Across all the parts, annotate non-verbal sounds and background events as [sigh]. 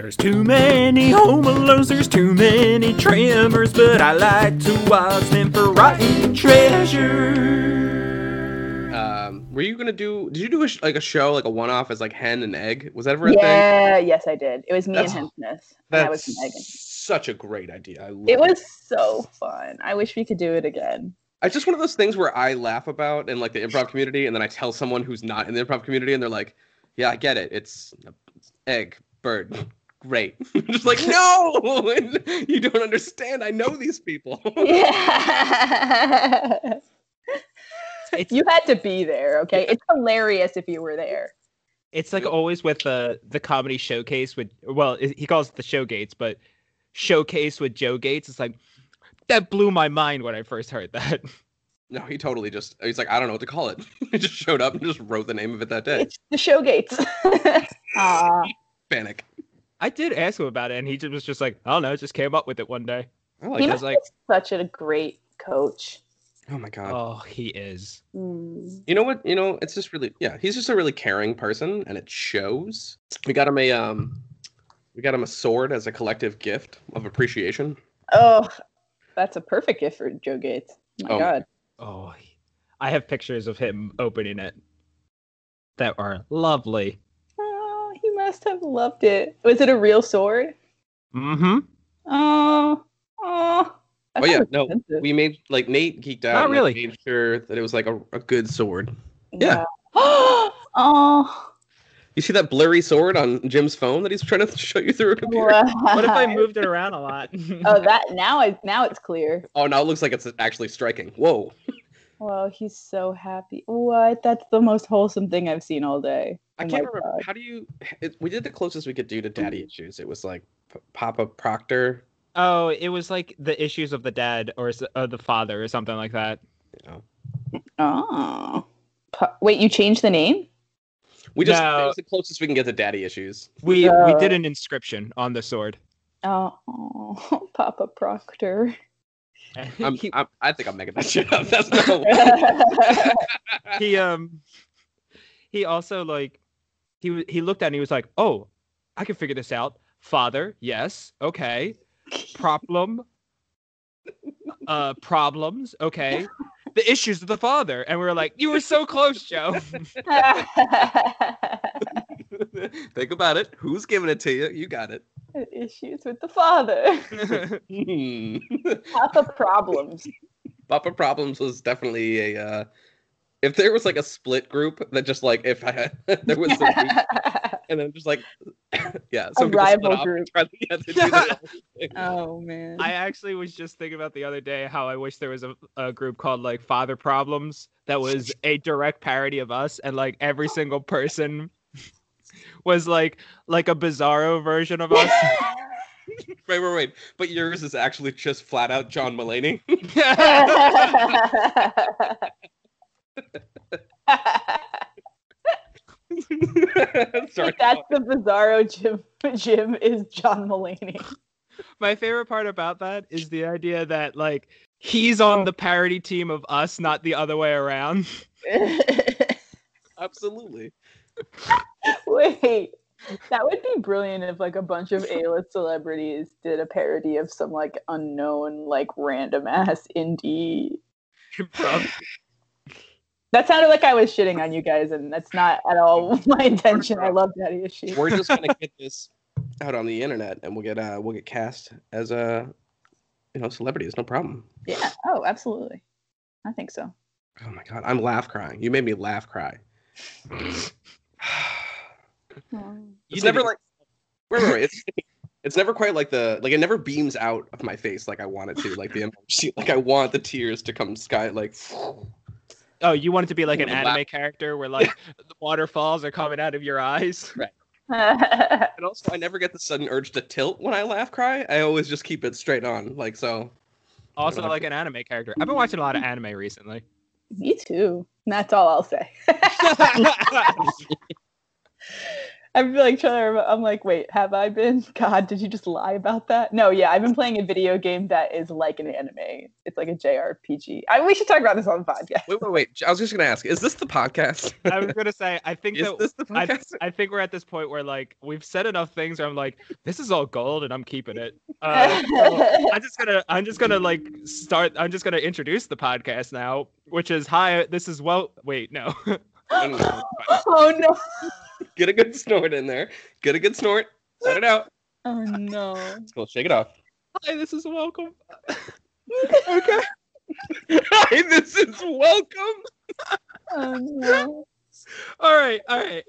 There's too many home alones, there's too many tremors, but I like to watch them for rotten treasure. Um, were you gonna do? Did you do a, sh- like a show, like a one-off as like hen and egg? Was that ever a thing? Yeah, yes, I did. It was me That's- and Hen Smith. and I was That's Megan. such a great idea. I love It was so fun. I wish we could do it again. It's just one of those things where I laugh about in like the improv community, and then I tell someone who's not in the improv community, and they're like, "Yeah, I get it. It's egg, bird, great." [laughs] just like, no, [laughs] you don't understand. I know these people. [laughs] Yeah. It's- you had to be there, okay? It's hilarious if you were there. It's like always with the the comedy showcase with well, he calls it the show gates, but showcase with Joe Gates. It's like that blew my mind when I first heard that. no, he totally just. He's like, I don't know what to call it. he just showed up and just wrote the name of it that day. It's the show gates. Aw. Panic. I did ask him about it, and he just was just like, I don't know, just came up with it one day. I like He it. was was like- like such a great coach. Oh my god. Oh, he is. Mm. You know what? You know, it's just really yeah. He's just a really caring person, and it shows. We got him a um, we got him a sword as a collective gift of appreciation. Oh, that's a perfect gift for Joe Gates. Oh my Oh. god. Oh, I have pictures of him opening it that are lovely. He must have loved it. Was it a real sword? Mm-hmm. Oh, oh. Oh yeah, no, expensive. we made like Nate geeked out. Not and, like, really. made sure that it was like a, a good sword. yeah. [gasps] oh. You see that blurry sword on Jim's phone that he's trying to [laughs] show you through [laughs] a computer? What if I moved it around a lot? [laughs] oh, that now I now it's clear. Oh, now it looks like it's actually striking. Whoa. Oh, he's so happy. What? That's the most wholesome thing I've seen all day. I Oh can't remember. God. How do you? It, we did the closest we could do to daddy issues. It was like P- Papa Proctor. oh, it was like the issues of the dad or uh, the father or something like that. You know. Oh. Pu- Wait, you changed the name? We just No. it was the closest we can get to daddy issues. We we did an inscription on the sword. Oh, [laughs] Papa Proctor. [laughs] I'm, he, I'm, I think I'm making that shit up. [laughs] That's no. [laughs] he um he also like he w- he looked at it and he was like, "Oh, I can figure this out. Father, yes, okay. Problem, uh, problems, okay. The issues of the father." And we were like, "You were so close, Joe." [laughs] think about it. Who's giving it to you? You got it. Issues with the father. [laughs] Hmm. Papa problems. Papa Problems was definitely a. Uh, if there was like a split group that just like if I had [laughs] there was a week, and then just like [coughs] yeah some people split rival off and group. to- yeah, to do the whole thing. oh man. I actually was just thinking about the other day how I wish there was a, a group called like Father Problems that was a direct parody of us, and like every single person was like like a bizarro version of us. [laughs] Wait, wait, wait. But yours is actually just flat out John Mulaney. [laughs] [laughs] Sorry. That's the bizarro Jim. Jim is John Mulaney. My favorite part about that is the idea that like he's on oh. the parody team of us, not the other way around. Absolutely. Wait, that would be brilliant if like a bunch of A-list celebrities did a parody of some like unknown, like random ass indie. [laughs] That sounded like I was shitting on you guys, and that's not at all [laughs] my intention. I love Daddy Issues. We're just gonna [laughs] get this out on the internet, and we'll get uh we'll get cast as a you know celebrities. No problem. Yeah. Oh, absolutely. I think so. Oh my god, I'm laugh crying. You made me laugh cry. [sighs] It's You never like wait, wait, wait. It's, it's never quite like the like it never beams out of my face like I want it to. Like the [laughs] emotion, like I want the tears to come sky like Oh, you want it to be like an [laughs] The la- anime character where like the waterfalls are coming out of your eyes. Right. [laughs] and also I never get the sudden urge to tilt when I laugh cry. I always just keep it straight on. Like so Also like an anime character. I've been watching a lot of anime recently. Me too. And that's all I'll say. [laughs] [laughs] I'm like trying to remember. I'm like, wait, have I been? [laughs] God, did you just lie about that? No, yeah, I've been playing a video game that is like an anime. It's like a JRPG. I, we should talk about this on the podcast. Wait, wait, wait. I was just gonna ask: Is this the podcast? I was gonna say, I think [laughs] Is that this the I, podcast? I think we're at this point where like we've said enough things where I'm like, this is all gold and I'm keeping it. [laughs] Uh, so I'm just gonna I'm just gonna like start I'm just gonna introduce the podcast now, which is hi, this is well wait, no. Oh no! Get a good snort in there. Get a good snort. Let it out. Oh no! Let's go. Shake it off. hi, this is welcome. okay. [laughs] Hi, this is welcome. Oh no! All right, all right.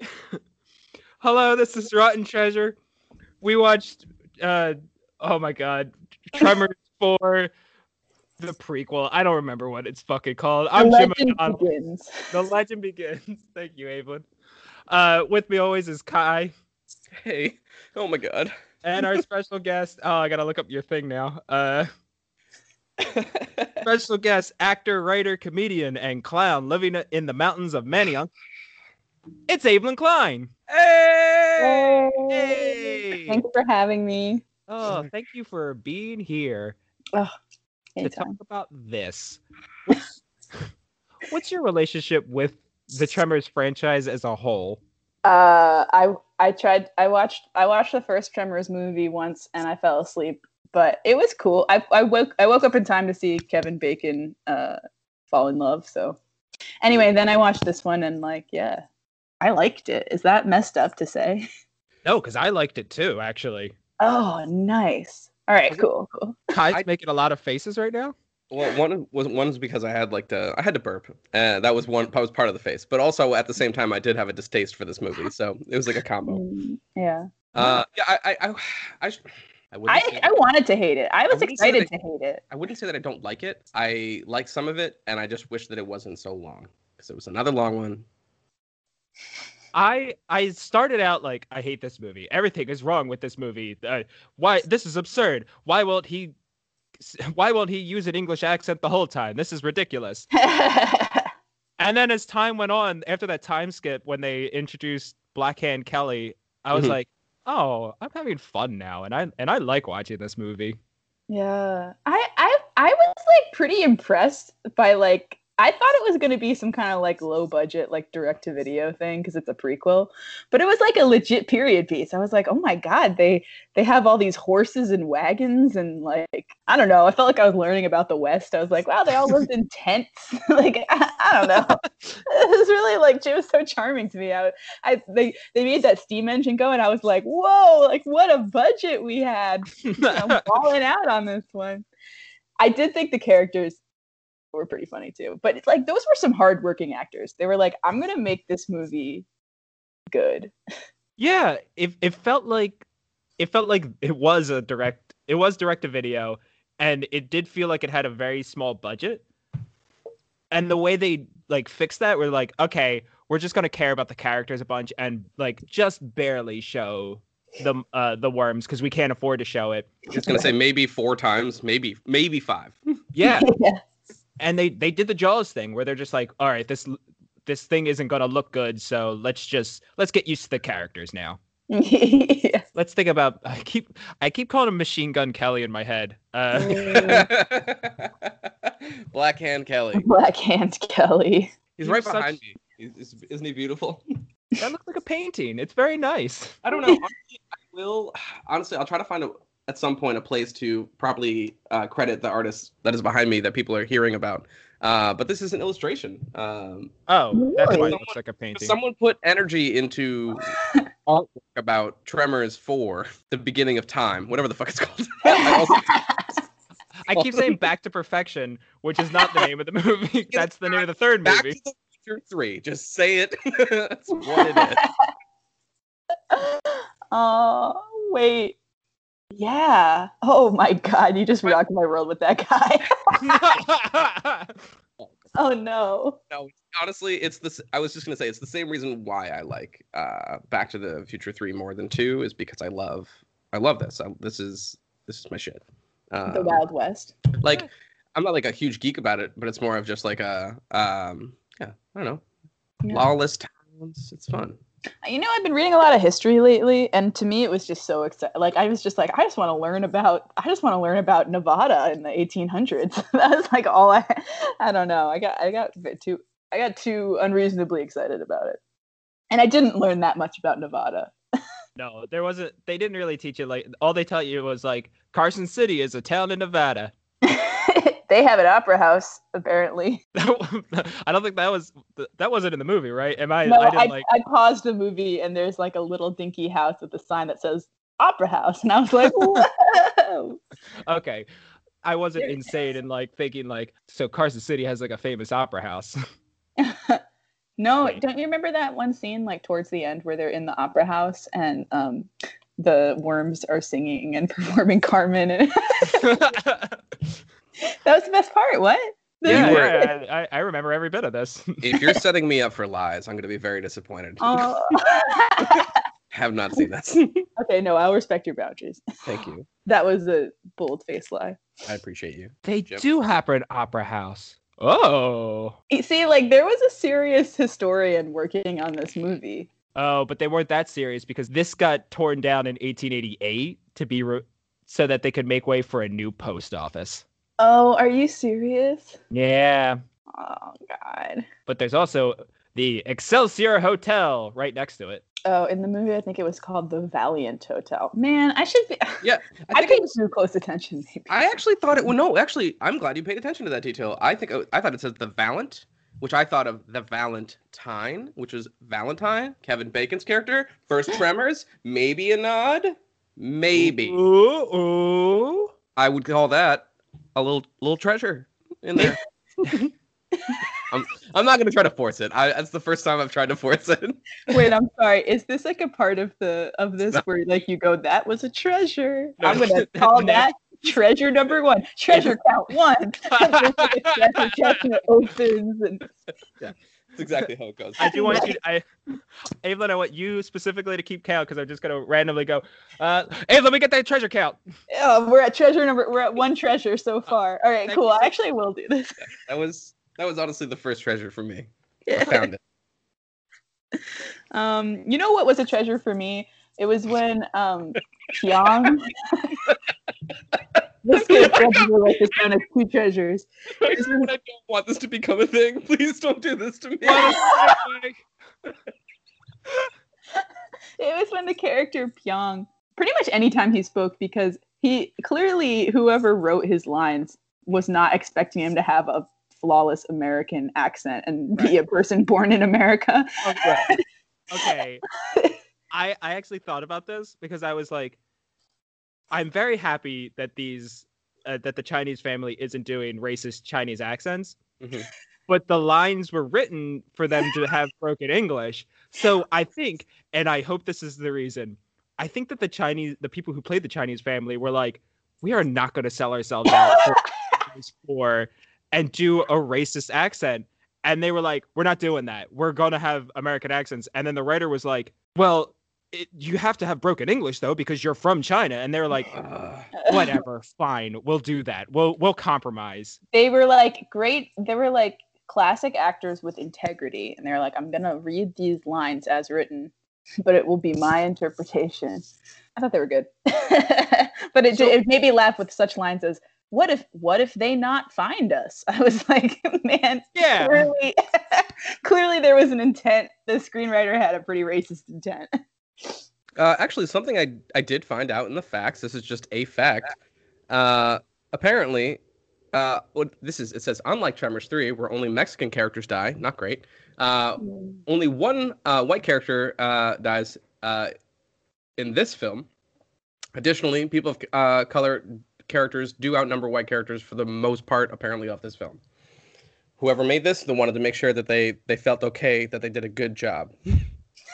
Hello, this is Rotten Treasure. We watched uh oh my god, Tremors [laughs] 4 the prequel. I don't remember what it's fucking called. I'm the Jim legend O'Donnell. begins. The legend [laughs] begins. [laughs] Thank you, Evelyn. Uh, with me always is Kai Hey. Oh my god. and our [laughs] special guest. Oh, I gotta look up your thing now. Uh, special guest, actor, writer, comedian, and clown living in the mountains of Manioc. It's Evelyn Klein. hey. Hey! Thanks for having me. Oh, thank you for being here to talk about this. What's, [laughs] what's your relationship with the Tremors franchise as a whole? Uh, I I tried. I watched. I watched the first Tremors movie once, and I fell asleep. But it was cool. I I woke I woke up in time to see Kevin Bacon uh fall in love. So anyway, then I watched this one, and like, yeah, I liked it. Is that messed up to say? [laughs] No, because I liked it too, actually. Oh, nice. All right, cool, cool. Kai's I- making a lot of faces right now. Well, one was one's because I had like to I had to burp, and that was one that was part of the face. But also at the same time, I did have a distaste for this movie, so it was like a combo. Mm, yeah, Uh, yeah, I, I, I, I, sh- I wouldn't. I say, I wanted to hate it. I was wouldn't excited that to hate it. I wouldn't say that I don't like it. I like some of it, and I just wish that it wasn't so long because it was another long one. I I started out like I hate this movie. Everything is wrong with this movie. Uh, why this is absurd. Why won't he? [laughs] Why won't he use an English accent the whole time? This is ridiculous. [laughs] And then as time went on, after that time skip when they introduced Black Blackhand Kelly, I was Mhm. like, "Oh, I'm having fun now," and I and I like watching this movie. Yeah. I I I was like pretty impressed by like I thought it was going to be some kind of like low budget like direct to video thing because it's a prequel, but it was like a legit period piece. I was like, "Oh my god, they they have all these horses and wagons and like I don't know. I felt like I was learning about the West. I was like, "Wow, they all lived in tents." [laughs] like I, I don't know. [laughs] it was really like it was so charming to me. I, I they they made that steam engine go and I was like, "Whoa, like what a budget we had." [laughs] I'm balling out on this one. I did think the characters were pretty funny too, but it's like those were some hardworking actors. They were like, "I'm gonna make this movie good." [laughs] Yeah, it it felt like it felt like it was a direct it was direct to video and it did feel like it had a very small budget. And the way they like fixed that were like, okay, we're just going to care about the characters a bunch and like just barely show the uh the worms because we can't afford to show it. I was gonna say maybe four times, maybe maybe five. Yeah. [laughs] yeah. And they they did the jaws thing where they're just like all right this this thing isn't going to look good so let's just let's get used to the characters now yeah. [laughs] let's think about i keep i keep calling him machine gun kelly in my head uh Mm, [laughs] Black Hand Kelly. [laughs] Black Hand Kelly. He's He right was such- behind me. He's, is- isn't he beautiful? that looks like a painting it's very nice I don't know. Honestly, I will. [sighs] Honestly, I'll try to find a, at some point a place to properly uh, credit the artist that is behind me that people are hearing about. Uh, but this is an illustration. Um, oh that's why Really? it looks like a painting someone put energy into artwork about Tremors 4, the beginning of time, whatever the fuck it's called. [laughs] I also- i keep saying back to perfection which is not the name of the movie [laughs] that's the name of the third Back movie to the Future 3. Just say it. [laughs] That's what it is. Oh, wait. Yeah. Oh my god, you just rocked my world with that guy. [laughs] [laughs] oh no. No, honestly, it's this. I was just gonna say it's the same reason why I like uh, Back to the Future Three more than two is because I love, I love this. I, this is this is my shit. The Um, Wild West. like, I'm not like a huge geek about it, but it's more of just like a, um, yeah, I don't know, Yeah. lawless towns. It's fun. You know, I've been reading a lot of history lately, and to me, it was just so exciting. Like, I was just like, I just want to learn about, I just want to learn about Nevada in the 1800s. [laughs] that was like all I, I don't know. I got, I got too, I got too unreasonably excited about it, and I didn't learn that much about Nevada. No, there wasn't. They didn't really teach it. Like all they taught you was like Carson City is a town in Nevada. [laughs] they have an opera house, apparently. [laughs] [laughs] I don't think that was that wasn't in the movie, right? Am I? No, I I, didn't like. I paused the movie, and there's like a little dinky house with a sign that says Opera House, and I was like, [laughs] whoa. Okay, I wasn't insane and like thinking like so Carson City has like a famous opera house. no, Wait. don't you remember that one scene like towards the end where they're in the opera house and um the worms are singing and performing Carmen and [laughs] that was the best part. What? yeah, You were- yeah, I, I remember every bit of this. [laughs] If you're setting me up for lies, I'm going to be very disappointed. Oh. [laughs] Have not seen this. okay, no, I'll respect your boundaries. Thank you. That was a bold faced lie. I appreciate you. They Jim. do happen an opera house. Oh. You See, like there was a serious historian working on this movie. Oh, but they weren't that serious because this got torn down in 1888 to be re- so that they could make way for a new post office. Oh, are you serious? Yeah, Oh God. but there's also the Excelsior Hotel right next to it. Oh, in the movie, I think it was called the Valiant Hotel. Man, I should be. [laughs] Yeah, I, I think paid it was, too close attention. Maybe. I actually thought it. Well, no, actually, I'm glad you paid attention to that detail. I think oh, I thought it says the Valant, which I thought of the Valentine, which is Valentine, Kevin Bacon's character. First [gasps] Tremors, maybe a nod, maybe. Ooh, ooh. I would call that a little little treasure in there. [laughs] I'm I'm not gonna try to force it. I, that's the first time I've tried to force it. Wait, I'm sorry. Is this like a part of the of [laughs] this No. where like you go, that was a treasure? No. I'm gonna [laughs] call No. that treasure number one. Treasure count one. treasure chest and it opens and That's exactly how it goes. I do want you, I, Evelyn, I want you specifically to keep count because I'm just gonna randomly go. Uh, hey, let me get that treasure count. oh, we're at treasure number. We're at one treasure so far. All right, cool. you I actually will do this. That was that was honestly the first treasure for me. I found it. [laughs] Um, you know what was a treasure for me? It was when um Pyong. [laughs] this kid probably write this down as two treasures. I don't want this to become a thing. [laughs] Please don't do this to me. [laughs] It was when the character Pyong, pretty much anytime he spoke, because he clearly whoever wrote his lines was not expecting him to have a flawless American accent and be a person born in America. Oh, okay. [laughs] okay. I I actually thought about this because I was like, I'm very happy that these uh, that the Chinese family isn't doing racist Chinese accents. Mhm. But the lines were written for them to have [laughs] broken English. So I think, and I hope this is the reason, I think that the Chinese, the people who played the Chinese family were like, we are not going to sell ourselves out for, [laughs] for and do a racist accent. And they were like, we're not doing that. We're going to have American accents. And then the writer was like, well, it, you have to have broken English though because you're from China. And they're like, [sighs] whatever, fine, we'll do that. We'll we'll compromise. they were like great they were like classic actors with integrity and they're like i'm gonna read these lines as written [laughs] but it will be my interpretation i thought they were good [laughs] but it, So- it made me laugh with such lines as what if what if they not find us [laughs] i was like man Yeah. clearly clearly there was an intent the screenwriter had a pretty racist intent uh, actually, something I I did find out in the facts. This is just a fact. Uh, apparently, uh, what this is it says unlike Tremors three, where only Mexican characters die. Not great. Uh, only one uh, white character uh, dies uh, in this film. Additionally, people of uh, color characters do outnumber white characters for the most part, apparently, of this film. Whoever made this, they wanted to make sure that they they felt okay that they did a good job.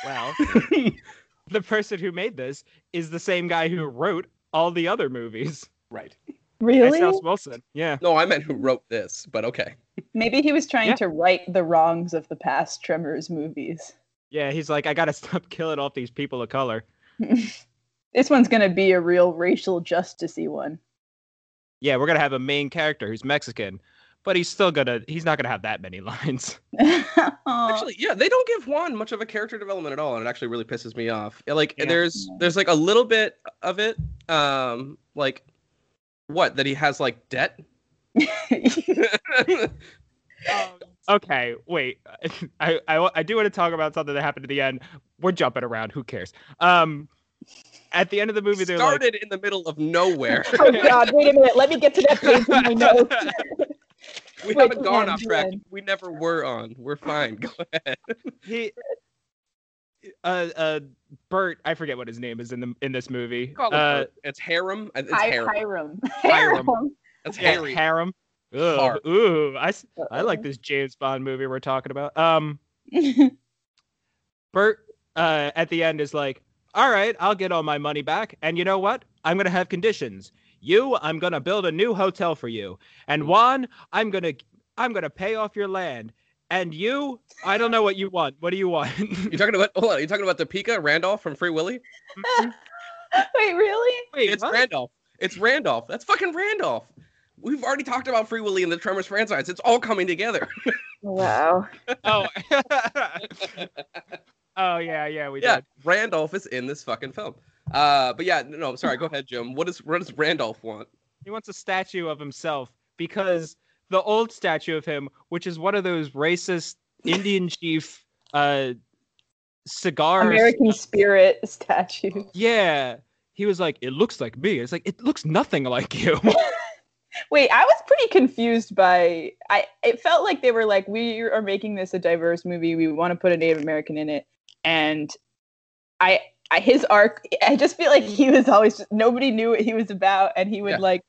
Well, [laughs] the person who made this is the same guy who wrote all the other movies. Right. really S. Wilson. Yeah. No, I meant who wrote this, but okay. maybe he was trying Yeah. to right the wrongs of the past tremors movies Yeah, he's like, I gotta stop [laughs] killing off these people of color. [laughs] this one's gonna be a real racial justicey one. Yeah, we're gonna have a main character who's Mexican, but he's still gonna he's not gonna have that many [laughs] lines. [laughs] Actually, yeah, they don't give Juan much of a character development at all, and it actually really pisses me off. Yeah, Like, Yeah. there's there's like a little bit of it, um, like what that he has like debt. [laughs] okay, wait. I, I I do want to talk about something that happened at the end. We're jumping around. Who cares? Um, at the end of the movie, they're like, Started in the middle of nowhere. oh God! Wait a minute. Let me get to that page in my notes. We Wait, haven't gone Juan, off track. Juan. We never were on. We're fine. [laughs] Go ahead. he uh uh Bert, I forget what his name is in the in this movie. Call Uh, Bert. it's harem. It's Hi, harem. Hiram. [laughs] Hiram. Hiram. That's yeah, Harry. harem. Ugh, Har- ooh, I, s- I like Uh-oh. this James Bond movie we're talking about. Um, [laughs] Bert uh, at the end is like, "All right, I'll get all my money back, and you know what? I'm gonna have conditions. You, I'm gonna build a new hotel for you, and Juan, I'm gonna I'm gonna pay off your land, and you, I don't know what you want. What do you want? You talking about? Hold on. You talking about the Pika Randolph from Free Willy? [laughs] Wait, really? Wait, it's what? Randolph. It's Randolph. That's fucking Randolph. We've already talked about Free Willy and the Tremors franchise. It's all coming together. [laughs] Wow. Oh. [laughs] oh yeah, yeah, we yeah, did. Randolph is in this fucking film. Uh, but yeah, no, sorry. Go ahead, Jim. What does what does Randolph want? He wants a statue of himself because the old statue of him, which is one of those racist Indian [laughs] chief uh cigars. American Spirit statue. Yeah. He was like, it looks like me. It's like it looks nothing like you. [laughs] [laughs] Wait, I was pretty confused by I it felt like they were like we are making this a diverse movie. We want to put a Native American in it. And I I his arc I just feel like he was always just, nobody knew what he was about and he would Yeah. like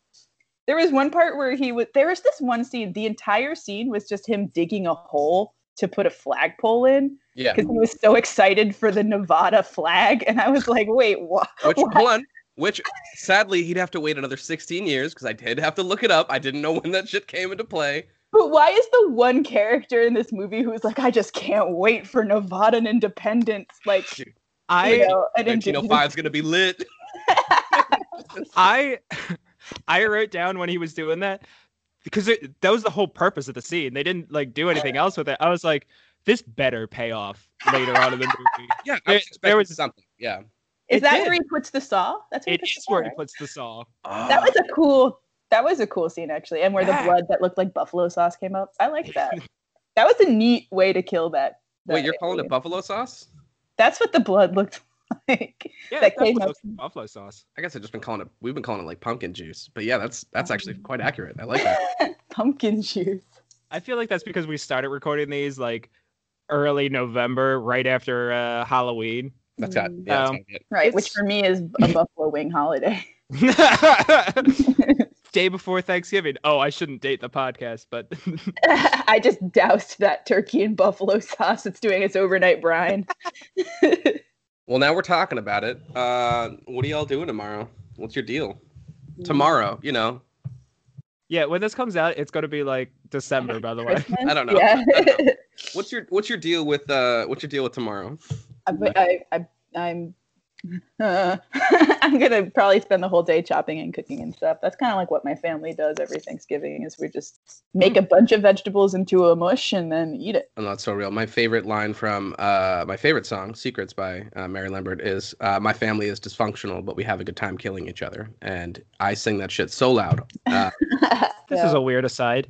there was one part where he was there was this one scene the entire scene was just him digging a hole to put a flagpole in Yeah. because he was so excited for the Nevada flag and I was like wait what Which hold on. Which sadly he'd have to wait another 16 years because I did have to look it up. I didn't know when that shit came into play. But why is the one character in this movie who's like, I just can't wait for Nevadan independence? Like, you I know, an 1905 is gonna be lit. [laughs] [laughs] I I wrote down when he was doing that because it, that was the whole purpose of the scene. They didn't like do anything else with it. I was like, this better pay off later on in the movie. [laughs] Yeah, I There- was there expecting was- something. Yeah. Is It that did. where he puts the saw? That's where It he puts is the where saw, he puts the saw. That was a cool. That was a cool scene actually, and where Yeah. the blood that looked like buffalo sauce came up. I like that. that was a neat way to kill that. Wait, you're calling it buffalo sauce? That's what the blood looked [laughs] like. Yeah, That came up- like buffalo sauce. I guess I've just been calling it. We've been calling it like pumpkin juice, but yeah, that's that's actually quite accurate. I like that. [laughs] Pumpkin juice. I feel like that's because we started recording these like early November, right after uh, Halloween. That's got yeah, that's Um, gotta be. Right, which for me is a buffalo wing holiday. [laughs] Day before Thanksgiving. Oh, I shouldn't date the podcast, but [laughs] I just doused that turkey in buffalo sauce. It's doing its overnight brine. [laughs] Well, now we're talking about it. Uh, what are y'all doing tomorrow? What's your deal? Tomorrow, you know. yeah, when this comes out, it's gonna be like December, by the way. [laughs] I don't know. Yeah. What's your what's your deal with uh what's your deal with tomorrow? I, I, I, I'm. Uh, [laughs] I'm gonna probably spend the whole day chopping and cooking and stuff. That's kind of like what my family does every Thanksgiving. Is we just make a bunch of vegetables into a mush and then eat it. Oh, that's so real. My favorite line from uh my favorite song, "Secrets" by uh, Mary Lambert, is uh, "My family is dysfunctional, but we have a good time killing each other." And I sing that shit so loud. Uh, [laughs] This is a weird aside.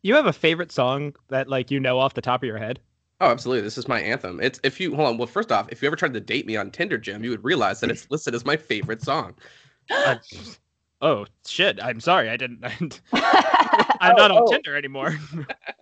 You have a favorite song that like you know off the top of your head? Oh, absolutely. This is my anthem. It's if you hold on. Well, first off, if you ever tried to date me on Tinder, Jim, you would realize that it's [laughs] listed as my favorite song. Uh, oh shit! I'm sorry. I didn't. [laughs] [laughs] I'm not on Oh, oh, Tinder anymore.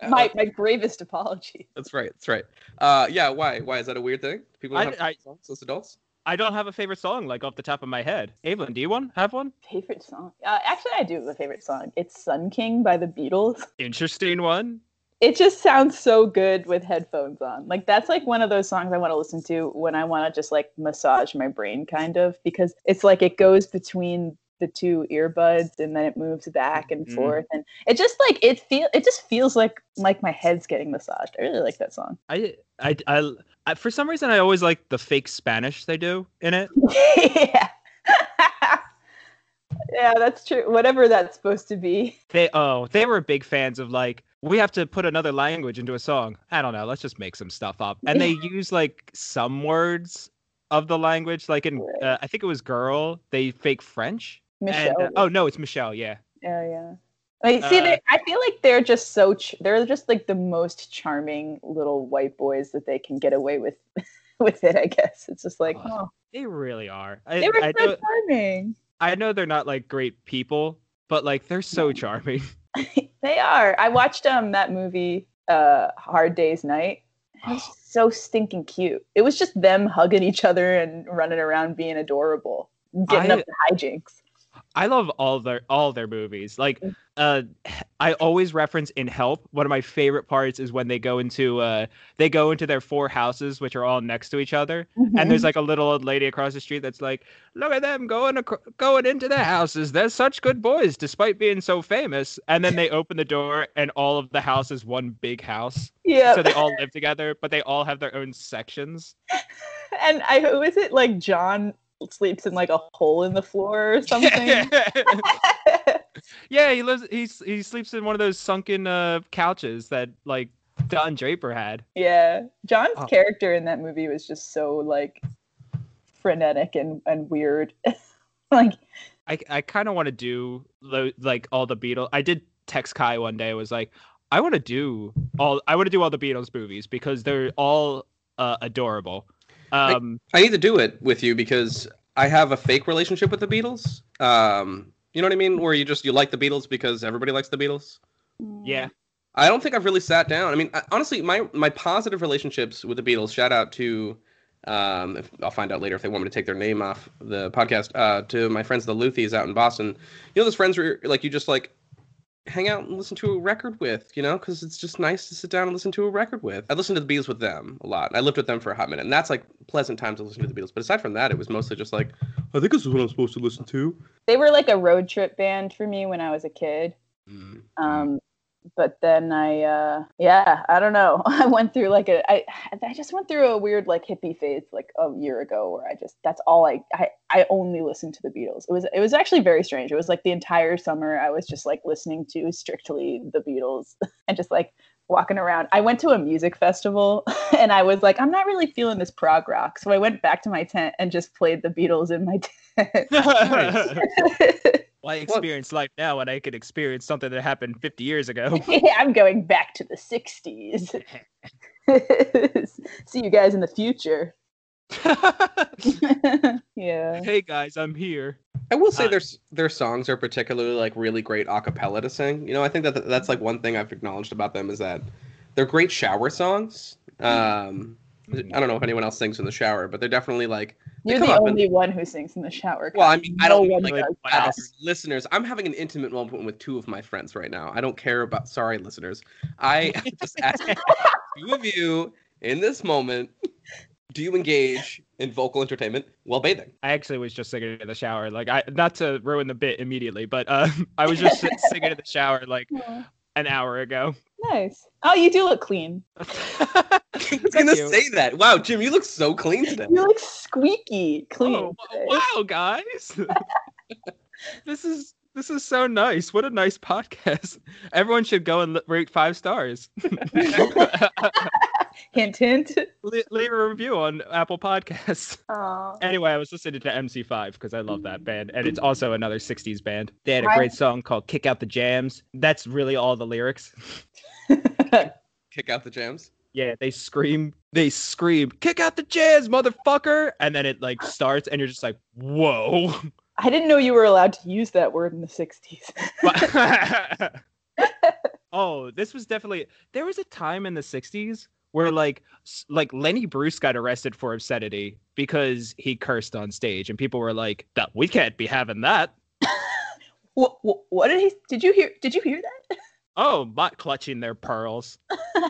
My my gravest apology. That's right. That's right. Uh, yeah. Why? Why is that a weird thing? People don't I- have I- songs as adults. I don't have a favorite song like off the top of my head. Evelyn, do you one have one? Favorite song? Uh, actually, I do have a favorite song. It's "Sun King" by the Beatles. Interesting one. It just sounds so good with headphones on. Like that's like one of those songs I want to listen to when I want to just like massage my brain, kind of, because it's like it goes between the two earbuds and then it moves back and Mhm. forth, and it just like it feel it just feels like like my head's getting massaged. I really like that song. I, I, I, I, for some reason, I always like the fake Spanish they do in it. [laughs] yeah. [laughs] Yeah, that's true. Whatever that's supposed to be. They oh, they were big fans of like we have to put another language into a song. I don't know, let's just make some stuff up. And they use like some words of the language like in uh, I think it was girl, they fake French. Michelle. And, uh, oh no, it's Michelle, yeah. Yeah, yeah. Like, see, Uh, I feel like they're just so ch- they're just like the most charming little white boys that they can get away with [laughs] with it. I guess it's just like, Oh, oh, They really are. I, they were I, so know, charming. I know they're not like great people, but like they're so charming. [laughs] [laughs] they are. I watched um that movie, uh, Hard Day's Night. It was [gasps] so stinking cute. It was just them hugging each other and running around being adorable, getting I- up to hijinks. I love all their all their movies. Like Mm. uh I always reference in Help. One of my favorite parts is when they go into uh they go into their four houses which are all next to each other and there's like a little old lady across the street that's like, "Look at them going ac- going into their houses. They're such good boys despite being so famous." And then they open the door and all of the house is one big house. yeah. So they all live together, but they all have their own sections. [laughs] and I who is it like John sleeps in like a hole in the floor or [laughs] something. [laughs] yeah, he lives. He's he sleeps in one of those sunken uh, couches that like Don Draper had. yeah. John's Oh. character in that movie was just so like frenetic and, and weird. [laughs] like I I kind of want to do lo- like all the Beatles. I did text Kai one day. Was like, I want to do all. I want to do all the Beatles movies because they're all uh, adorable. Um, I need to do it with you because I have a fake relationship with the Beatles. Um, you know what I mean? Where you just you like the Beatles because everybody likes the Beatles. yeah, I don't think I've really sat down. I mean, I, honestly, my my positive relationships with the Beatles. Shout out to, um, if, I'll find out later if they want me to take their name off the podcast. Uh, to my friends the Luthies out in Boston. You know those friends where like you just like hang out and listen to a record with. You know, because it's just nice to sit down and listen to a record with. I listened to the Beatles with them a lot. I lived with them for a hot minute, and that's like pleasant time to listen to the Beatles. But aside from that, it was mostly just like, I think this is what I'm supposed to listen to. they were like a road trip band for me when I was a kid. Mm. Um, but then I, uh, yeah, I don't know. [laughs] I went through like a, I, I just went through a weird like hippie phase like a year ago where I just, that's all I, I, I only listened to the Beatles. It was, it was actually very strange. It was like the entire summer I was just like listening to strictly the Beatles [laughs] and just like walking around. I went to a music festival [laughs] and I was like, I'm not really feeling this prog rock. So I went back to my tent and just played the Beatles in my tent. Well, I experience life now, and I could experience something that happened 50 years ago. [laughs] I'm going back to the 60s. [laughs] See you guys in the future. [laughs] yeah. hey guys, I'm here. I will say Uh, their their songs are particularly like really great a cappella to sing. You know, I think that that's like one thing I've acknowledged about them is that they're great shower songs. Um, I don't know if anyone else sings in the shower, but they're definitely like. they You're the up and- only one who sings in the shower. Well, I Kyle. mean, I don't one like really does want that. us- listeners. I'm having an intimate moment with two of my friends right now. I don't care about. Sorry, listeners. I just [laughs] ask two of you in this moment. Do you engage in vocal entertainment while bathing? I actually was just singing in the shower. Like, I not to ruin the bit immediately, but uh, [laughs] I was just [laughs] singing in the shower like Aw, an hour ago. nice. Oh, you do look clean. [laughs] I was gonna you. say that. Wow, Jim, you look so clean today. You look squeaky clean. Oh, wow, guys. [laughs] this is this is so nice. What a nice podcast. Everyone should go and li- rate five stars. [laughs] hint, hint. Le- leave a review on Apple Podcasts. Aw. Anyway, I was listening to MC5 because I love that band, and it's mm. also another 60s band. They had a great song called Kick Out the Jams. That's really all the lyrics. [laughs] Kick out the jams. Yeah, they scream, they scream, kick out the jams, motherfucker! And then it like starts, and you're just like, whoa. [laughs] I didn't know you were allowed to use that word in the 60s. [laughs] Oh, this was definitely there was a time in the 60s where like like Lenny Bruce got arrested for obscenity because he cursed on stage and people were like that we can't be having that. what, what, what did he? Did you hear? Did you hear Oh, not clutching their pearls.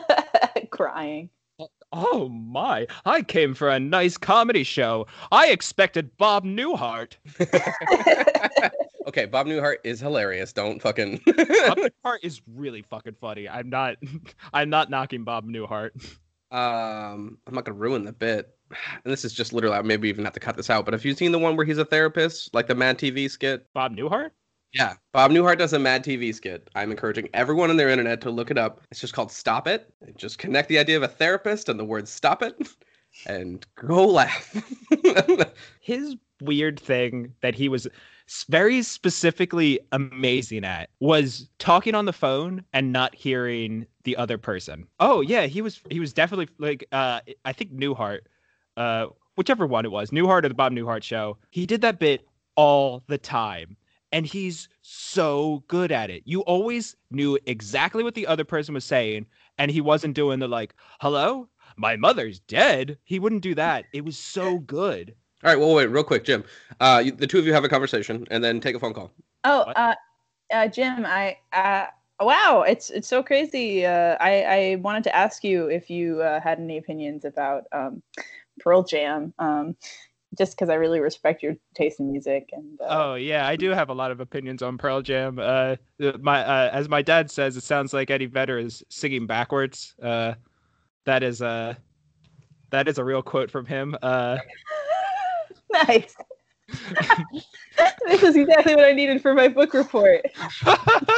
[laughs] Crying. Oh my, I came for a nice comedy show. I expected Bob Newhart. [laughs] [laughs] Okay, Bob Newhart is hilarious. Don't fucking. Bob Newhart is really fucking funny. I'm not I'm not knocking Bob Newhart. um, I'm not gonna ruin the bit. and this is just literally, I maybe even have to cut this out, but have you seen the one where he's a therapist, like the Mad TV skit? Bob Newhart. Yeah, Bob Newhart does a Mad TV skit. I'm encouraging everyone on their internet to look it up. It's just called Stop It. Just connect the idea of a therapist and the word Stop It, [laughs] and go laugh. [laughs] His weird thing that he was very specifically amazing at was talking on the phone and not hearing the other person. Oh yeah, he was he was definitely like uh I think Newhart, uh whichever one it was, Newhart or the Bob Newhart show. He did that bit all the time. And he's so good at it. You always knew exactly what the other person was saying, and he wasn't doing the like, hello, my mother's dead. He wouldn't do that. It was so good. All right, well, wait, real quick, Jim. Uh, you, the two of you have a conversation, and then take a phone call. Oh, uh, uh, Jim, I, uh, wow, it's it's so crazy. Uh, I I wanted to ask you if you uh, had any opinions about um, Pearl Jam, um, just because I really respect your taste in music and. Uh, Oh yeah, I do have a lot of opinions on Pearl Jam. Uh, my uh, as my dad says, it sounds like Eddie Vedder is singing backwards. Uh, that is a that is a real quote from him. Uh, [laughs] nice. this is exactly what I needed for my book report. [laughs]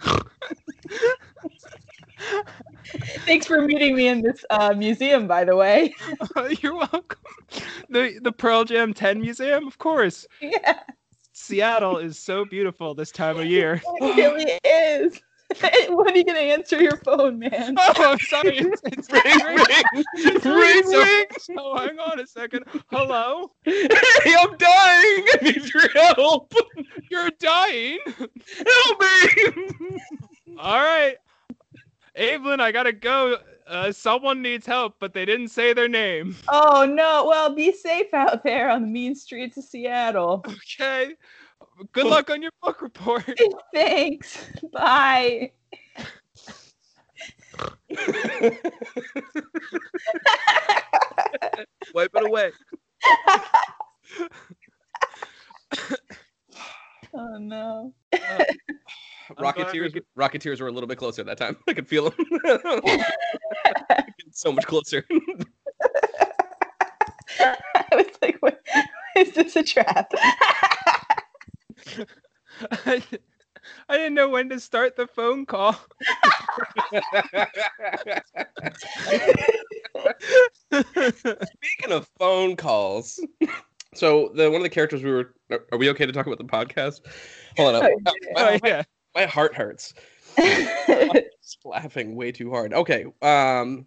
[laughs] [laughs] Thanks for meeting me in this uh, museum, by the way. [laughs] You're welcome. The the Pearl Jam 10 Museum, of course. [laughs] yeah, Seattle is so beautiful this time of year. it really is. when are you gonna answer your phone, man? Oh, I'm sorry. It's, it's Ring, ring, It's ring. So hang on a second. Hello? Hey, I'm dying. I need your help. You're dying. Help me. All right. Evelyn, I gotta go. Uh, someone needs help, but they didn't say their name. [laughs] Oh no! Well, be safe out there on the mean streets of Seattle. Okay. Good luck on your book report. [laughs] Thanks. Bye. [laughs] Wipe it away. Oh no. Rocketeers, could- Rocketeers were a little bit closer that time. [laughs] I could feel them. [laughs] so much closer. [laughs] I was like, "Is this a trap? I, I didn't know when to start the phone call. Speaking of phone calls, so the one of the characters we were. Are are we okay to talk about the podcast? Hold on. Oh, My, Oh, my- yeah. My heart hurts. [laughs] [laughs] Just laughing way too hard. Okay. Um.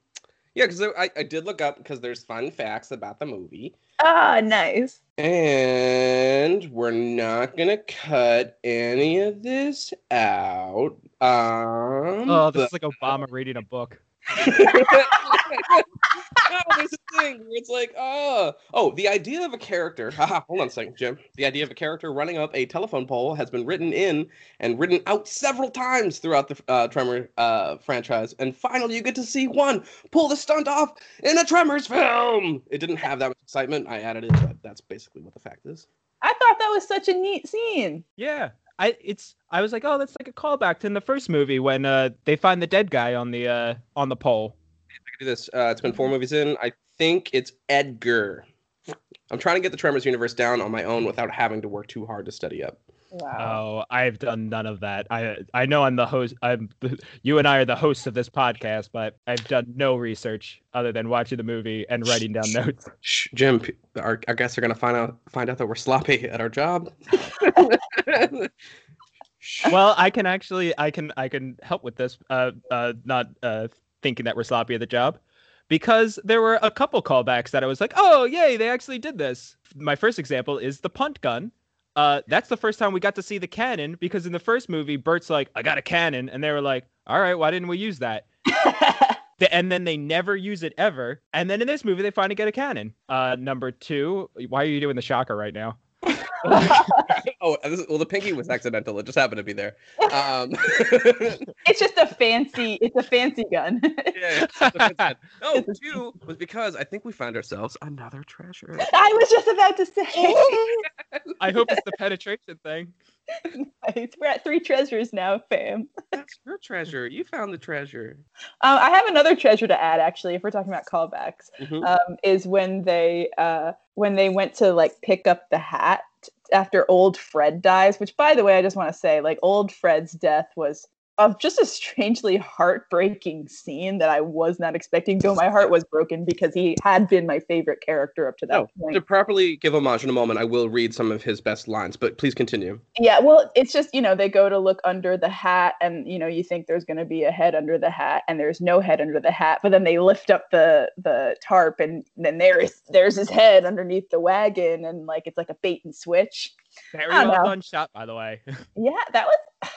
Yeah, because I, I did look up because there's fun facts about the movie, Ah, nice. and we're not gonna cut any of this out. Um. Oh, this is like Obama reading a book. [laughs] no, there's a thing where it's like, oh, oh, the idea of a character. [laughs] Haha, hold on a second, Jim. The idea of a character running up a telephone pole has been written in and written out several times throughout the uh, Tremor uh, franchise, and finally you get to see one pull the stunt off in a Tremors film. It didn't have that much excitement. I added it, but that's basically what the fact is. I thought that was such a neat scene. Yeah. I it's I was like, oh, that's like a callback to in the first movie when uh they find the dead guy on the uh on the pole. I can do this. Uh, it's been four movies in. I think it's Edgar. I'm trying to get the Tremors universe down on my own without having to work too hard to study up. Wow. Oh, I've done none of that. I I know I'm the host. I'm you and I are the hosts of this podcast, but I've done no research other than watching the movie and writing down notes. Shh, Jim, our, our guests are gonna find out find out that we're sloppy at our job. [laughs] Well, I can actually I can I can help with this. Uh, uh, not uh thinking that we're sloppy at the job, because there were a couple callbacks that I was like, oh yay, they actually did this. My first example is the punt gun. Uh, that's the first time we got to see the cannon because in the first movie, Bert's like, I got a cannon, and they were like, all right, why didn't we use that? [laughs] And then they never use it ever. And then in this movie, they finally get a cannon. Uh, number two, why are you doing the shocker right now? [laughs] oh, this is- well, the pinky was accidental. It just happened to be there. Um, [laughs] it's just a fancy. It's a fancy gun. [laughs] yeah, it's just a bit- no, two was because I think we found ourselves another treasure. I was just about to say. I hope it's the penetration thing. Nice. We're at three treasures now, fam. That's your treasure. You found the treasure. Um, I have another treasure to add, actually, if we're talking about callbacks. Mhm. um, is when they uh, when they went to like pick up the hat after old Fred dies. Which, by the way, I just want to say, like old Fred's death was of just a strangely heartbreaking scene that I was not expecting. Though my heart was broken because he had been my favorite character up to that oh, No, point. to properly give homage in a moment, I will read some of his best lines, but please continue. Yeah, well, it's just, you know, they go to look under the hat and, you know, you think there's going to be a head under the hat and there's no head under the hat, but then they lift up the the tarp and then there's there's his head underneath the wagon and like it's like a bait and switch. Very I well know. done shot, by the way. [laughs] Yeah, that was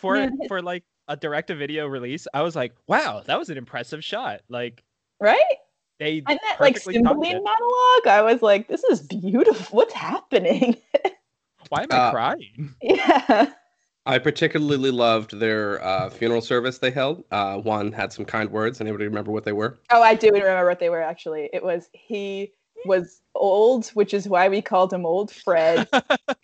for Man, [laughs] for like a direct to video release, I was like, wow, that was an impressive shot. Like right? they And that like perfectly Cymbeline monologue, I was like, this is beautiful. [laughs] What's happening? [laughs] Why am I Uh, crying? yeah. I particularly loved their uh, funeral service they held. Uh, one had some kind words. Anybody remember what they were? Oh, I do remember what they were actually. It was he was old, which is why we called him Old Fred.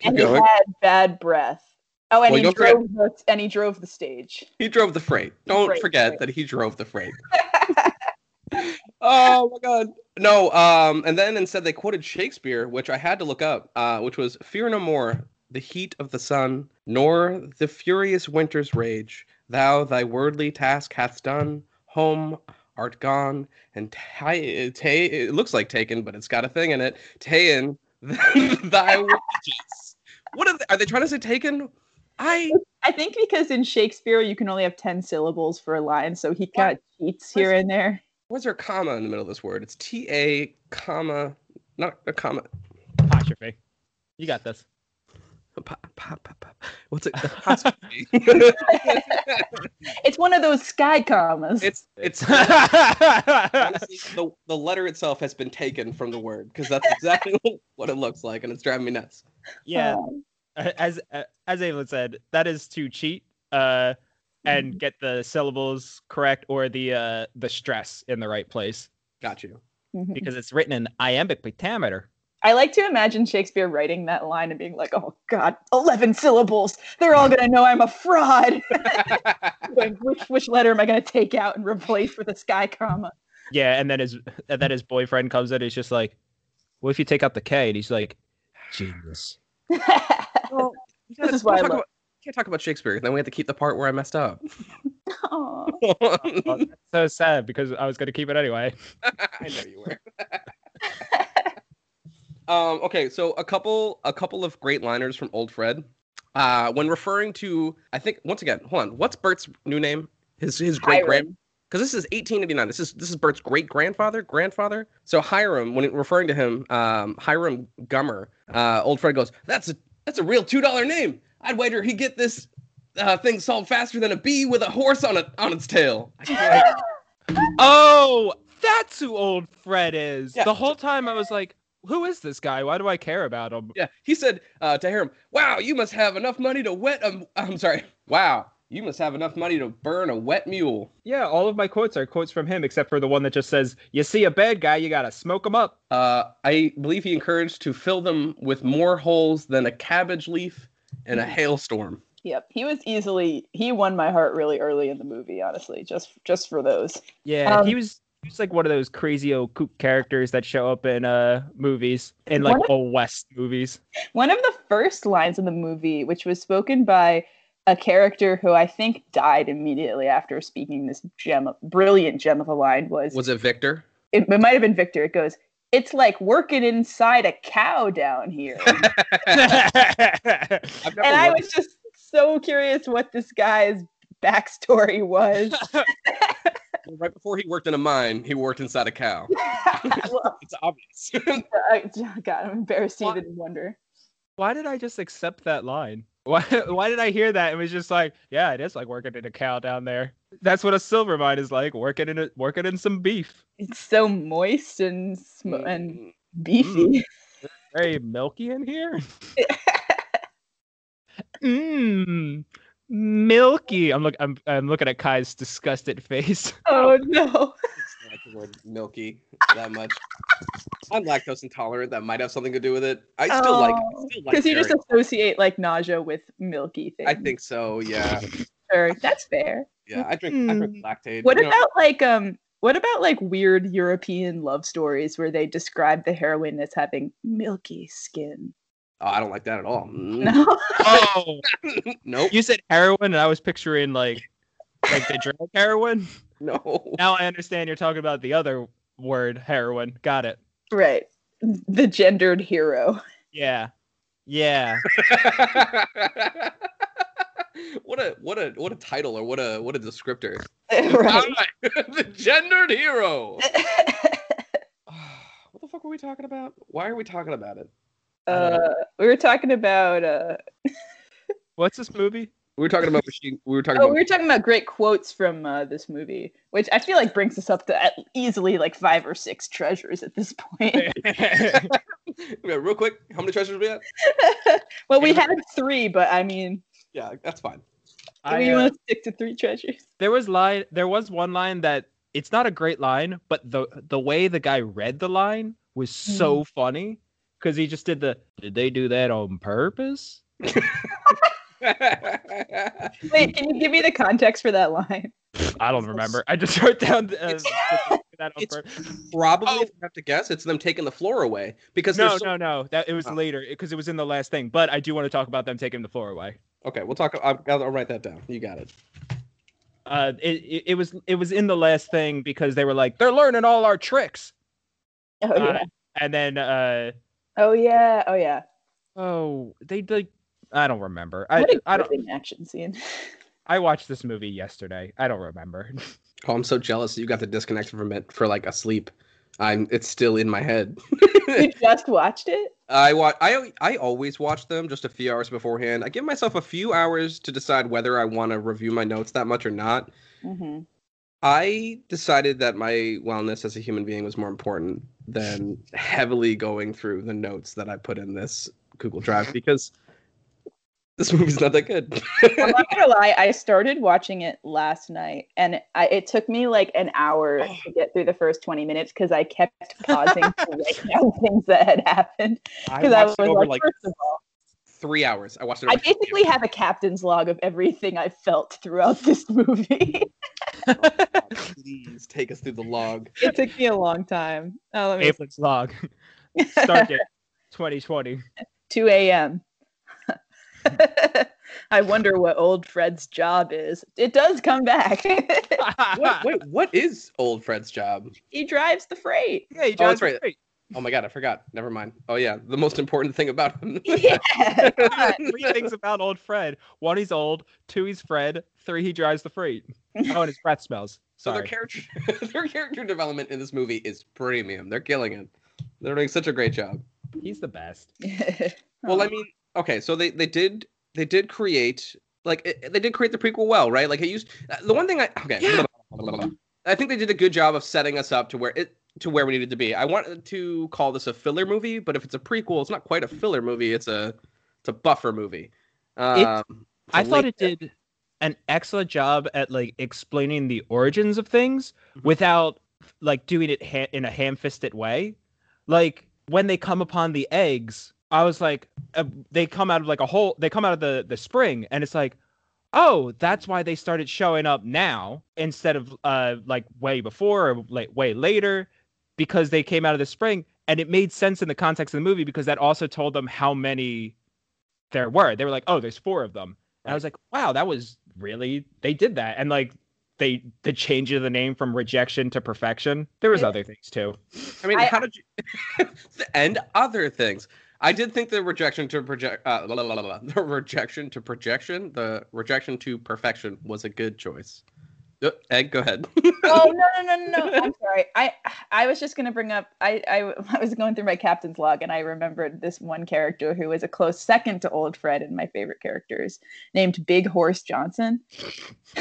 and he had bad breath. Oh, and Well, he don't forget- drove the and he drove the stage. He drove the freight. Don't Freight, forget right. that he drove the freight. [laughs] oh my god. No, um, and then instead they quoted Shakespeare, which I had to look up, uh, which was Fear no more the heat of the sun, nor the furious winter's rage. Thou thy worldly task hast done, home art gone, and ta- ta- it looks like taken, but it's got a thing in it. Ta'en [laughs] thy wages. What are they, are they trying to say taken? I I think because in Shakespeare you can only have ten syllables for a line, so he got cheats here and there. What's there a comma in the middle of this word? It's T A comma, not a comma. Apostrophe. You got this. Pa, pa, pa, pa. What's it? [laughs] It's one of those sky commas. it's it's yeah, [laughs] honestly the the letter itself has been taken from the word because that's exactly [laughs] what it looks like, and it's driving me nuts. Um, as uh, as Evelyn said, that is to cheat uh, and get the syllables correct or the uh, the stress in the right place Got you. mhm. because it's written in iambic pentameter. I like to imagine Shakespeare writing that line and being like, "Oh God, eleven syllables! They're all gonna know I'm a fraud." [laughs] Going, which which letter am I gonna take out and replace with a sky comma? Yeah, and then his and then his boyfriend comes in. He's just like, "What if you take out the K?" And he's like, "Genius." [laughs] Well, This is why I love- about, can't talk about Shakespeare. Then we have to keep the part where I messed up. [laughs] [laughs] Oh, that's so sad because I was gonna keep it anyway. [laughs] I know you were. um, okay, so a couple a couple of great liners from Old Fred. Uh, when referring to, I think once again, hold on. What's Bert's new name? His his great grand. Because this is 1889. This is this is Bert's great grandfather, grandfather. So Hiram, when referring to him, um, Hiram Gummer, uh, Old Fred goes, "That's a that's a real two dollar name. I'd wager he get this uh, thing solved faster than a bee with a horse on it on its tail." [laughs] Oh, that's who old Fred is. Yeah. The whole time I was like, "Who is this guy? Why do I care about him?" Yeah, he said uh, to Hiram, "Wow, you must have enough money to wet a. I'm sorry. Wow, you must have enough money to burn a wet mule." Yeah, all of my quotes are quotes from him, except for the one that just says, "You see a bad guy, you gotta smoke him up." Uh, I believe he encouraged to fill them with more holes than a cabbage leaf in a hailstorm. Yep, he was easily he won my heart really early in the movie. Honestly, just just for those. Yeah, Um, he was he was like one of those crazy old kook characters that show up in uh movies, in like of- old west movies. One of the first lines in the movie, which was spoken by a character who I think died immediately after speaking this gem, brilliant gem of a line, was, Was it Victor? it, it might have been Victor. It goes, "It's like working inside a cow down here," [laughs] I've and I was just so curious what this guy's backstory was. [laughs] right before he worked in a mine, he worked inside a cow. [laughs] Well, It's obvious. I- God, I'm embarrassed to What? even wonder. Why did I just accept that line? Why [laughs] why did I hear that? It was just like, yeah, it is like working in a cow down there. That's what a silver mine is like, working in a, working in some beef. It's so moist and sm- and Mm, beefy. [laughs] Very milky in here. Mmm, [laughs] milky. I'm look. I'm I'm looking at Kai's disgusted face. Oh no! The word milky that much. I'm lactose intolerant. That might have something to do with it. I still like. Like because Oh, you just associate like nausea with milky things. I think so. Yeah. sure, that's fair. Yeah. I drink. I drink lactate. What you know. about like um? What about like weird European love stories where they describe the heroine as having milky skin? Oh, I don't like that at all. [laughs] Mm. No. Oh, [laughs] Nope. you said heroin, and I was picturing like like the drug heroin. [laughs] No. Now I understand you're talking about the other word, heroin. Got it. right. The gendered hero. Yeah, yeah. [laughs] what a what a what a title or what a what a descriptor. [laughs] right. the gendered hero. [sighs] what the fuck were we talking about? Why are we talking about it? uh, we were talking about uh What's this movie? We were talking about [laughs] machine. We were talking oh about we were talking about great quotes from uh, this movie which i feel like brings us up to at easily like five or six treasures at this point [laughs] Yeah, real quick. How many treasures we had? [laughs] well we had three but i mean Yeah, that's fine. I, we uh, want to stick to three treasures there was line. There was one line that it's not a great line, but the the way the guy read the line was so funny because he just did the. Did they do that on purpose? Wait can you give me the context for that line I don't remember. I just wrote down uh, It's- that [laughs] it's. Probably, Oh. if I have to guess, it's them taking the floor away because No, so- no, no. That it was Oh. later because it was in the last thing. But I do want to talk about them taking the floor away. Okay, we'll talk. I'll, I'll write that down. You got it. Uh, it, it it was it was in the last thing because they were like they're learning all our tricks, oh Uh, and then uh oh yeah oh yeah oh they did. I don't remember. I what a I don't. gripping action scene [laughs] I watched this movie yesterday. I don't remember. [laughs] Oh, I'm so jealous that you got the disconnect from it for like a sleep. I'm. It's still in my head. you [laughs] just watched it I watch. I I always watch them just a few hours beforehand. I give myself a few hours to decide whether I want to review my notes that much or not. mm-hmm. I decided that my wellness as a human being was more important than heavily going through the notes that I put in this Google Drive because this movie's not that good. [laughs] I'm not gonna lie. I started watching it last night, and I, it took me like an hour Oh. to get through the first 20 minutes because I kept pausing to write [laughs] down things that had happened. I Because I, watched was it over like, like first of all, Three hours. I watched it. I over three basically have a captain's log of everything I felt throughout this [laughs] movie. hours. Please take us through the log. it took me a long time. Oh, let me Aplin's log. Start it. 2020. 2 a.m. [laughs] I wonder what old Fred's job is. It does come back. [laughs] What, wait, what is old Fred's job? he drives the freight. Yeah, he Oh, that's drives right. great. Oh my god, I forgot. Never mind. Oh yeah, the most important thing about him. [laughs] Yeah. Three things about old Fred. One, he's old. Two, he's Fred. Three, he drives the freight. Oh, and his breath smells. So their Sorry. character their character development in this movie is premium. They're killing it. They're doing such a great job. He's the best. Well, I mean, okay, so they they did they did create like it, they did create the prequel well, right? Like it used the one thing I okay. Yeah. I think they did a good job of setting us up to where it to where we needed to be. I wanted to call this a filler movie, but if it's a prequel, it's not quite a filler movie. It's a it's a buffer movie. Um, it's I thought it did an excellent job at like explaining the origins of things Mhm. without like doing it ha- in a ham-fisted way. Like when they come upon the eggs, I was like, uh, they come out of like a hole. They come out of the the spring, and it's like, oh, that's why they started showing up now instead of uh like way before or like way later, because they came out of the spring, and it made sense in the context of the movie because that also told them how many there were. They were like, oh, there's four of them. And I was like, wow, that was really they did that. And like they the change of the name from rejection to perfection. There was Yeah. other things too. I mean, I- how did you [laughs] and other things? I did think the rejection to project, uh, la, la, la, the rejection to projection, the rejection to perfection was a good choice. Uh, Egg, go ahead. oh no no no no no! [laughs] I'm sorry. I I was just gonna bring up. I, I [laughs] I was going through my captain's log and I remembered this one character who was a close second to Old Fred and my favorite characters, named Big Horse Johnson.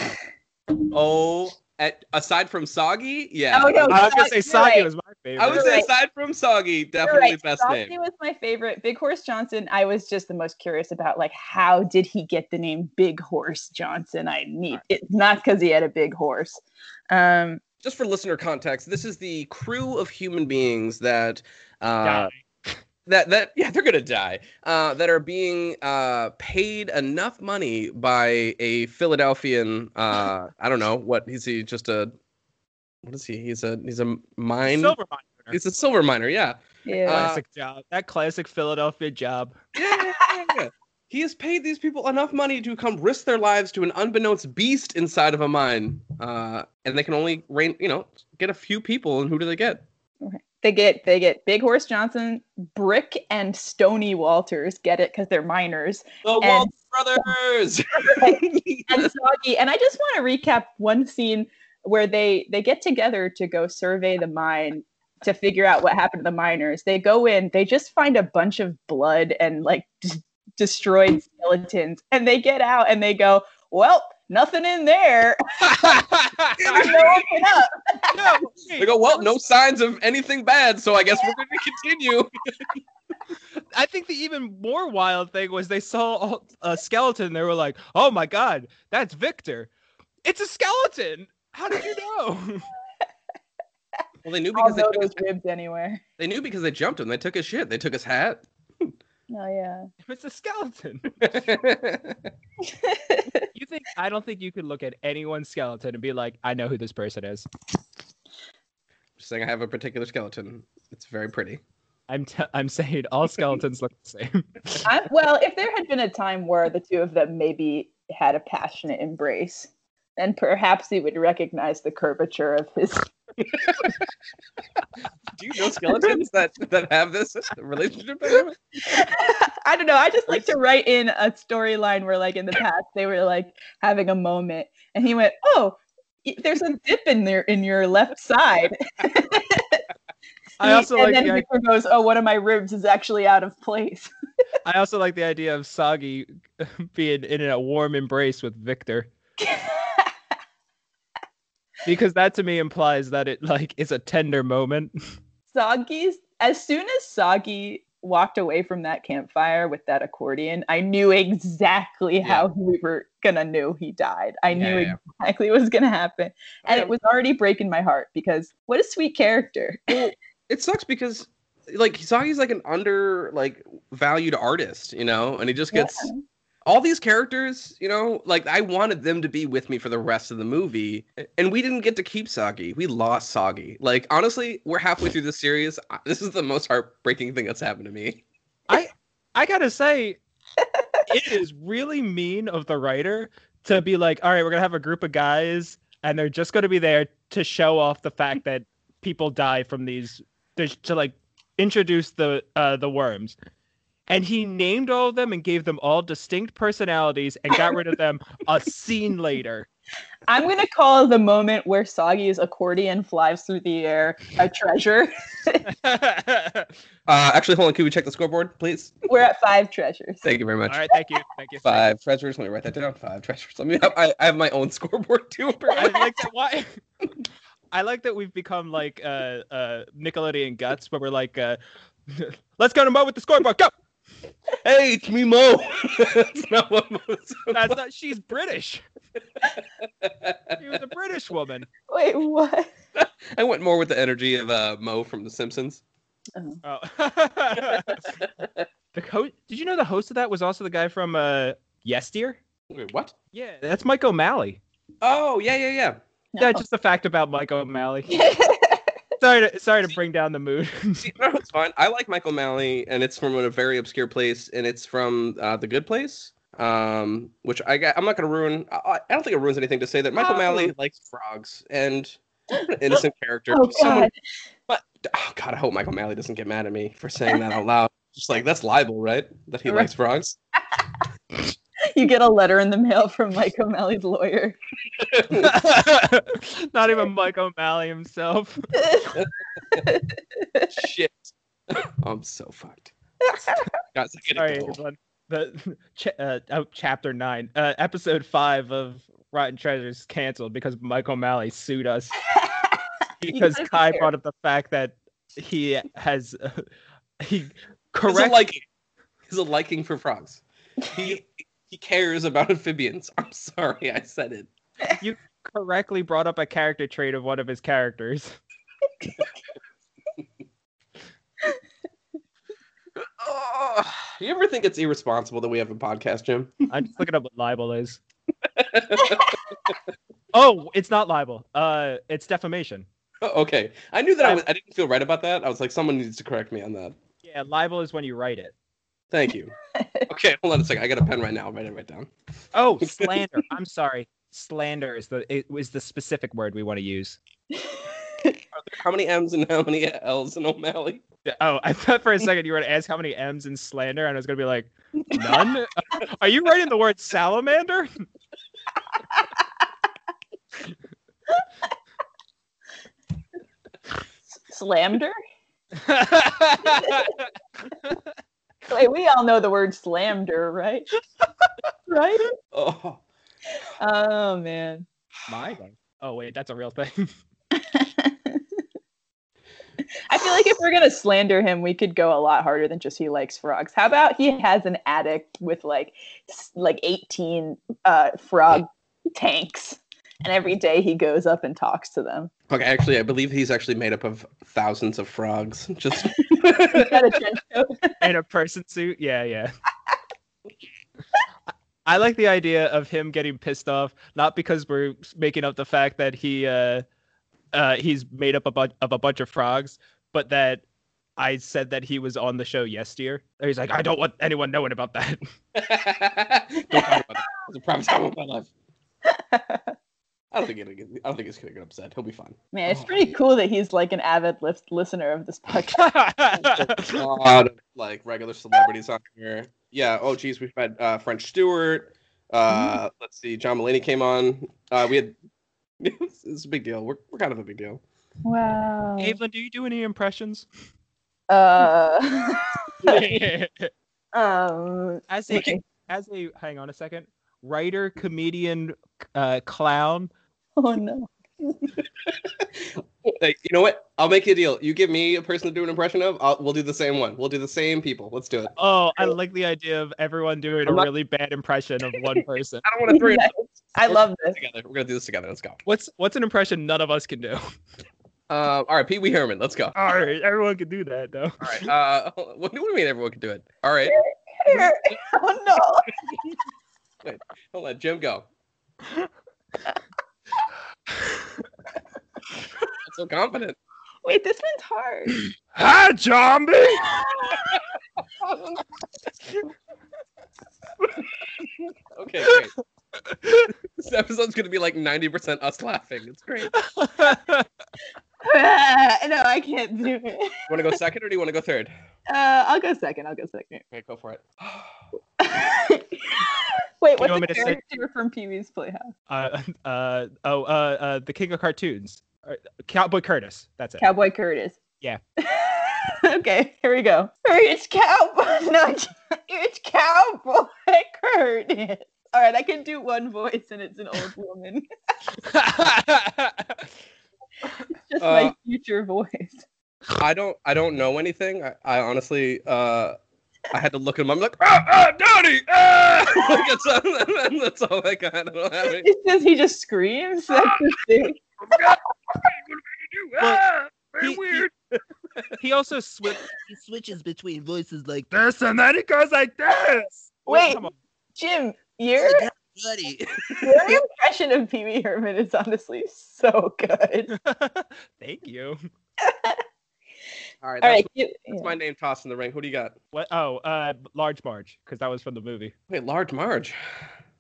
[laughs] oh, at, aside from Soggy, yeah. Oh, no, I was gonna say Soggy right. was my favorite. I would say right. aside from Soggy, definitely right. best Frosty name. Soggy was my favorite. Big Horse Johnson. I was just the most curious about like how did he get the name Big Horse Johnson? I need it's not because he had a big horse. Um, just for listener context, this is the crew of human beings that uh, Die. That that yeah they're gonna die uh, that are being uh, paid enough money by a Philadelphian uh, [laughs] I don't know what is he just a what is he he's a he's a mine Silver miner. he's a silver miner yeah Yeah. Uh, classic job. That classic Philadelphia job. yeah, yeah, yeah, yeah. He has paid these people enough money to come risk their lives to an unbeknownst beast inside of a mine, uh, and they can only rain, you know, get a few people. And who do they get? They get they get Big Horse Johnson, Brick, and Stony Walters get it because they're miners. The And- Walt brothers. [laughs] and Soggy. And I just want to recap one scene where they they get together to go survey the mine to figure out what happened to the miners. They go in, they just find a bunch of blood and like d- destroyed skeletons, and they get out and they go, "Well, nothing in there. [laughs] Time open up." [laughs] No, they go, well, no signs of anything bad, so I guess we're going to continue. [laughs] I think the even more wild thing was they saw a skeleton. They were like, "Oh my god, that's Victor! It's a skeleton! How did you know?" Well, they knew I'll because they know took his, ribs anywhere. they knew because they jumped him. They took his shit. They took his hat. Oh yeah. [laughs] it's a skeleton. [laughs] [laughs] You think? I don't think you could look at anyone's skeleton and be like, "I know who this person is." I'm just saying I have a particular skeleton. It's very pretty. I'm t- I'm saying all skeletons look the same. I, well, if there had been a time where the two of them maybe had a passionate embrace, then perhaps he would recognize the curvature of his. [laughs] Do you know skeletons that that have this relationship? dynamic? [laughs] I don't know. I just like to write in a storyline where, like, in the past, they were like having a moment, and he went, "Oh, there's a dip in there in your left side." [laughs] I also and like then the, i- Victor goes, "Oh, one of my ribs is actually out of place." I also like the idea of Soggy being in a warm embrace with Victor because that to me implies that it like is a tender moment. [laughs] Soggy's as soon as Soggy walked away from that campfire with that accordion, I knew exactly Yeah. how we were gonna know he died. I Yeah, knew yeah. exactly [laughs] what was gonna happen. And it was already breaking my heart because what a sweet character. [laughs] it sucks because like Hisagi's like an under like valued artist, you know, and he just gets Yeah. All these characters, you know, like I wanted them to be with me for the rest of the movie, and we didn't get to keep Soggy. We lost Soggy. Like honestly, we're halfway through the series. This is the most heartbreaking thing that's happened to me. I I gotta say, it is really mean of the writer to be like, all right, we're gonna have a group of guys, and they're just gonna be there to show off the fact that people die from these, to, to like introduce the uh, the worms. And he named all of them and gave them all distinct personalities and got rid of [laughs] them a scene later. I'm gonna call the moment where Soggy's accordion flies through the air a treasure. [laughs] Uh, actually, hold on. Can we check the scoreboard, please? we're at five treasures. Thank you very much. All right. thank you, thank you. Five treasures. Let me write that down. Five treasures. Let me. Have, I, I have my own scoreboard [laughs] too. I like that. Why? I like that we've become like uh, uh, Nickelodeon guts, but we're like, uh, let's go to Mo with the scoreboard. Go. Hey, it's me, Mo. [laughs] That's not what Mo That's not. She's British. [laughs] She was a British woman. Wait, what? I went more with the energy of uh, Moe from The Simpsons. Oh. [laughs] the host. Did you know the host of that was also the guy from uh, Yes Dear? Wait, what? Yeah, that's Mike O'Malley. Oh, yeah, yeah, yeah. Yeah, just a fact about Mike O'Malley. Sorry to sorry to bring down the mood. [laughs] See, no, it's fine. I like Mike O'Malley, and it's from a very obscure place, and it's from uh, The Good Place. Um, which I got, I'm not gonna ruin. I, I don't think it ruins anything to say that Michael Oh. Malley likes frogs and [gasps] an innocent character. oh Someone, god. but oh god, I hope Mike O'Malley doesn't get mad at me for saying that out loud. Just like that's libel, right? That he Right. likes frogs. [laughs] [laughs] You get a letter in the mail from Mike O'Malley's lawyer. [laughs] Not even Mike O'Malley himself. [laughs] Shit, I'm so fucked. Guys, I gotta All right, go. everyone. The ch- uh, oh, chapter nine, uh, episode five of Rotten Treasures canceled because Mike O'Malley sued us because gotta be Kai fair. brought up the fact that he has uh, he He's a correct liking. He's a liking for frogs. He he cares about [laughs] amphibians. I'm sorry, I said it. You correctly brought up a character trait of one of his characters. [laughs] Oh, you ever think it's irresponsible that we have a podcast, Jim? [laughs] I'm just looking up what libel is. oh, it's not libel. Uh, it's defamation. Oh, okay, I knew that I, was, I didn't feel right about that. I was like, someone needs to correct me on that. Yeah, libel is when you write it. Thank you. [laughs] Okay, hold on a second. I got a pen right now. I'll write it right down. Oh, [laughs] slander. I'm sorry. Slander is the it was the specific word we want to use. How many M's and how many L's in O'Malley? Oh, I thought for a second you were going to ask how many M's in slander, and I was gonna be like, none. [laughs] Are you writing the word salamander? Slammed Wait, we all know the word slammed right? [laughs] right? Oh, Oh man. My. Oh wait, that's a real thing. [laughs] I feel like if we're gonna slander him, we could go a lot harder than just he likes frogs. How about he has an attic with like like 18 uh, frog tanks, and every day he goes up and talks to them. okay. Actually, I believe he's actually made up of thousands of frogs. [laughs] Just got a trench coat. in a person suit. Yeah, yeah. I like the idea of him getting pissed off, not because we're making up the fact that he uh, uh, he's made up a bu- of a bunch of frogs, but that I said that he was on the show yesterday. And he's like, I don't want anyone knowing about that. [laughs] don't talk about that. It's a prime time of my life. [laughs] I don't think it'll get, I don't think he's gonna get upset. He'll be fine. Man, it's pretty cool that he's like an avid lis- listener of this podcast. A lot of like regular celebrities on here. Yeah. Oh, geez, we've had uh, French Stewart. Uh, let's see, John Mulaney came on. Uh, we had. [laughs] It's, it's a big deal. We're, we're kind of a big deal. Wow. Evelyn, do you do any impressions? Uh, [laughs] as um, a as a hang on a second, writer, comedian, uh, clown. [laughs] oh no. [laughs] Hey, you know what? I'll make you a deal. You give me a person to do an impression of. I'll, we'll do the same one. We'll do the same people. Let's do it. Oh, I like the idea of everyone doing a I'm not- really bad impression of one [laughs] person. I don't want to throw it I love this. together. We're gonna do this together. Let's go. What's what's an impression none of us can do? Uh, all right, Pee Wee Herman. Let's go. All right, everyone can do that though. All right. Uh, what do you mean everyone can do it? All right. oh no. Don't let Jim go. I'm so confident. Wait, this one's hard. [clears throat] Hi, zombie. [laughs] Okay, great. this episode's gonna be like 90% us laughing. It's great. [laughs] No, I can't do it. want to go second or do you want to go third? Uh, I'll go second. I'll go second. Okay, go for it. [laughs] Wait, want what's me the to say- character from Pee Wee's Playhouse? uh, [laughs] uh, oh, uh, uh, the king of cartoons, uh, Cowboy Curtis. That's it. Cowboy Curtis. Yeah. [laughs] okay, here we go. It's Cowboy. [laughs] No, it's, it's Cowboy Curtis. All right, I can do one voice, and it's an old woman. Just my Uh, future voice. I don't. I don't know anything. I, I honestly. Uh, I had to look at him. I'm like, ah, ah, daddy, ah! [laughs] like, that's, all, [laughs] that's all I got. I don't have any. It says he just screams. That's the thing. [laughs] Ah, He- very he- weird. he also switch he switches between voices like this, and then he goes like this. Wait. come on. Jim, your buddy. your impression of Pee Wee Herman is honestly so good. Thank you. All right, All that's, right, you, that's my name tossed in the ring. Who do you got? What? Oh, uh, Large Marge, because that was from the movie. Wait, Large Marge.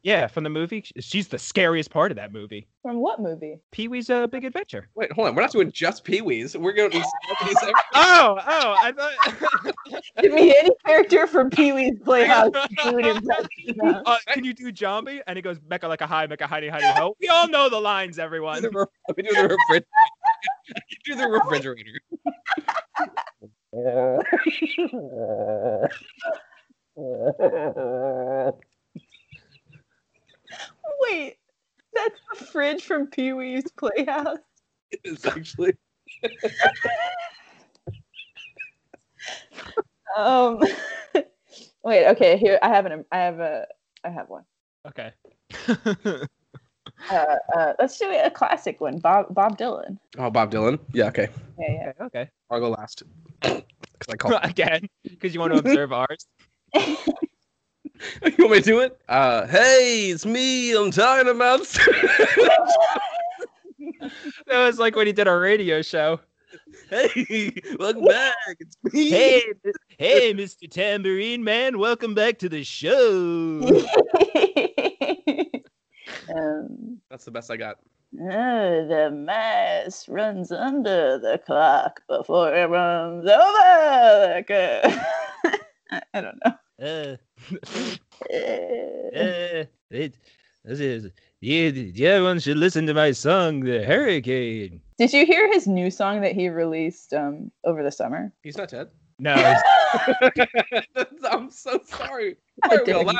Yeah, from the movie. She's the scariest part of that movie. from what movie? Pee Wee's uh, Big Adventure. Wait, hold on. We're not doing just Pee Wee's. We're going to celebrities. [laughs] Oh, oh, I thought. [laughs] Give me any character from Pee Wee's Playhouse. to do an impression of. uh, can you do Jambi? And he goes, Mecca like a high, Mecca hidey, hidey ho. We all know the lines, everyone. the [laughs] Let me do the refrigerator. do the refrigerator. Wait, that's the fridge from Pee Wee's Playhouse. It's actually. Um, [laughs] wait, okay, here I have an I have a I have one. Okay. [laughs] Uh, uh, let's do a classic one. Bob Bob Dylan. Oh, Bob Dylan. Yeah, okay. Yeah, yeah. Okay, okay. I'll go last. [laughs] Because I call. Again, because you want to observe [laughs] ours. you want me to do it? Uh, hey, it's me. I'm talking [laughs] about. That was like when he did our radio show. hey, welcome back. It's me. Hey, hey, Mr. Tambourine Man, welcome back to the show. Um, That's the best I got. oh, the mice runs under the clock before it runs over the clock. [laughs] I, I don't know. Uh, Uh, [laughs] [laughs] uh, it, this is, yeah, yeah, everyone should listen to my song, The Hurricane. Did you hear his new song that he released um, over the summer? He's not dead. No, I'm so sorry. Why are we all didn't.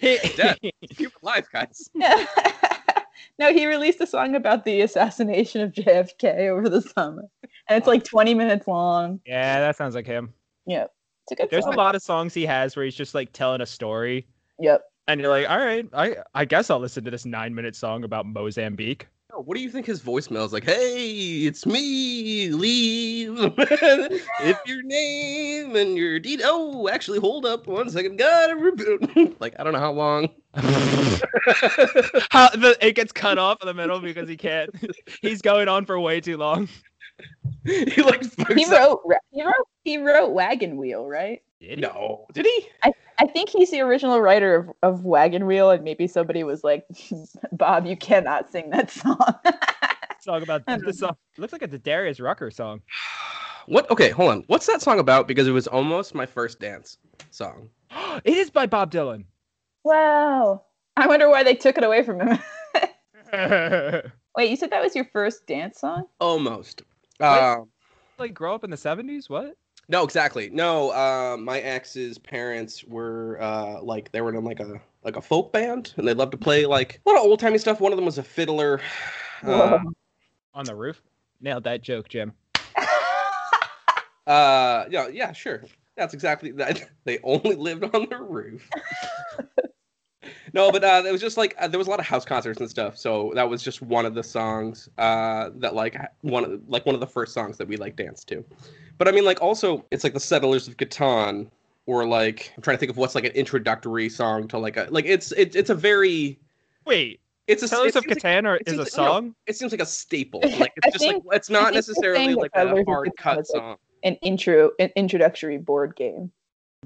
laughing? Dead. Keep it alive, guys. [laughs] no, he released a song about the assassination of JFK over the summer, and it's like 20 minutes long. yeah, that sounds like him. Yep, it's a good There's song. a lot of songs he has where he's just like telling a story, Yep. and you're like, all right, I, I guess I'll listen to this nine minute song about Mozambique. What do you think his voicemail is like? Hey, it's me, leave. [laughs] if your name and your deed. Oh, actually, hold up one second. Gotta reboot. [laughs] like, I don't know how long. [laughs] How the, it gets cut off in the middle because he can't. He's going on for way too long. he like He wrote. ra- He wrote. He wrote Wagon Wheel, right? Did he? No, did he? I I think he's the original writer of, of Wagon Wheel, and maybe somebody was like, [laughs] "Bob, you cannot sing that song." Song about I [laughs] don't the song looks like a Darius Rucker song. [sighs] What? Okay, hold on. What's that song about? Because it was almost my first dance song. [gasps] [gasps] it is by Bob Dylan. wow. I wonder why they took it away from him. [laughs] Wait, you said that was your first dance song? Almost. Um, like grow up in the seventies? What? No, exactly. No, uh, my ex's parents were uh, like they were in like a like a folk band, and they loved to play like a lot of old timey stuff. One of them was a fiddler. Uh, On the roof? Nailed that joke, Jim. [laughs] uh, yeah, yeah, sure. That's exactly that. [laughs] They only lived on the roof. [laughs] no, but uh, it was just like uh, there was a lot of house concerts and stuff. So that was just one of the songs uh, that like one of like one of the first songs that we like danced to. But I mean, like also it's like the Settlers of Catan, or like I'm trying to think of what's like an introductory song to like a like it's it, it's a very Wait, it's a Tellers it of seems like- Catan or it is seems a like- no, song? it seems like a staple. Like I it's just think- like it's not necessarily like a hard cut song. An intro, an introductory board game,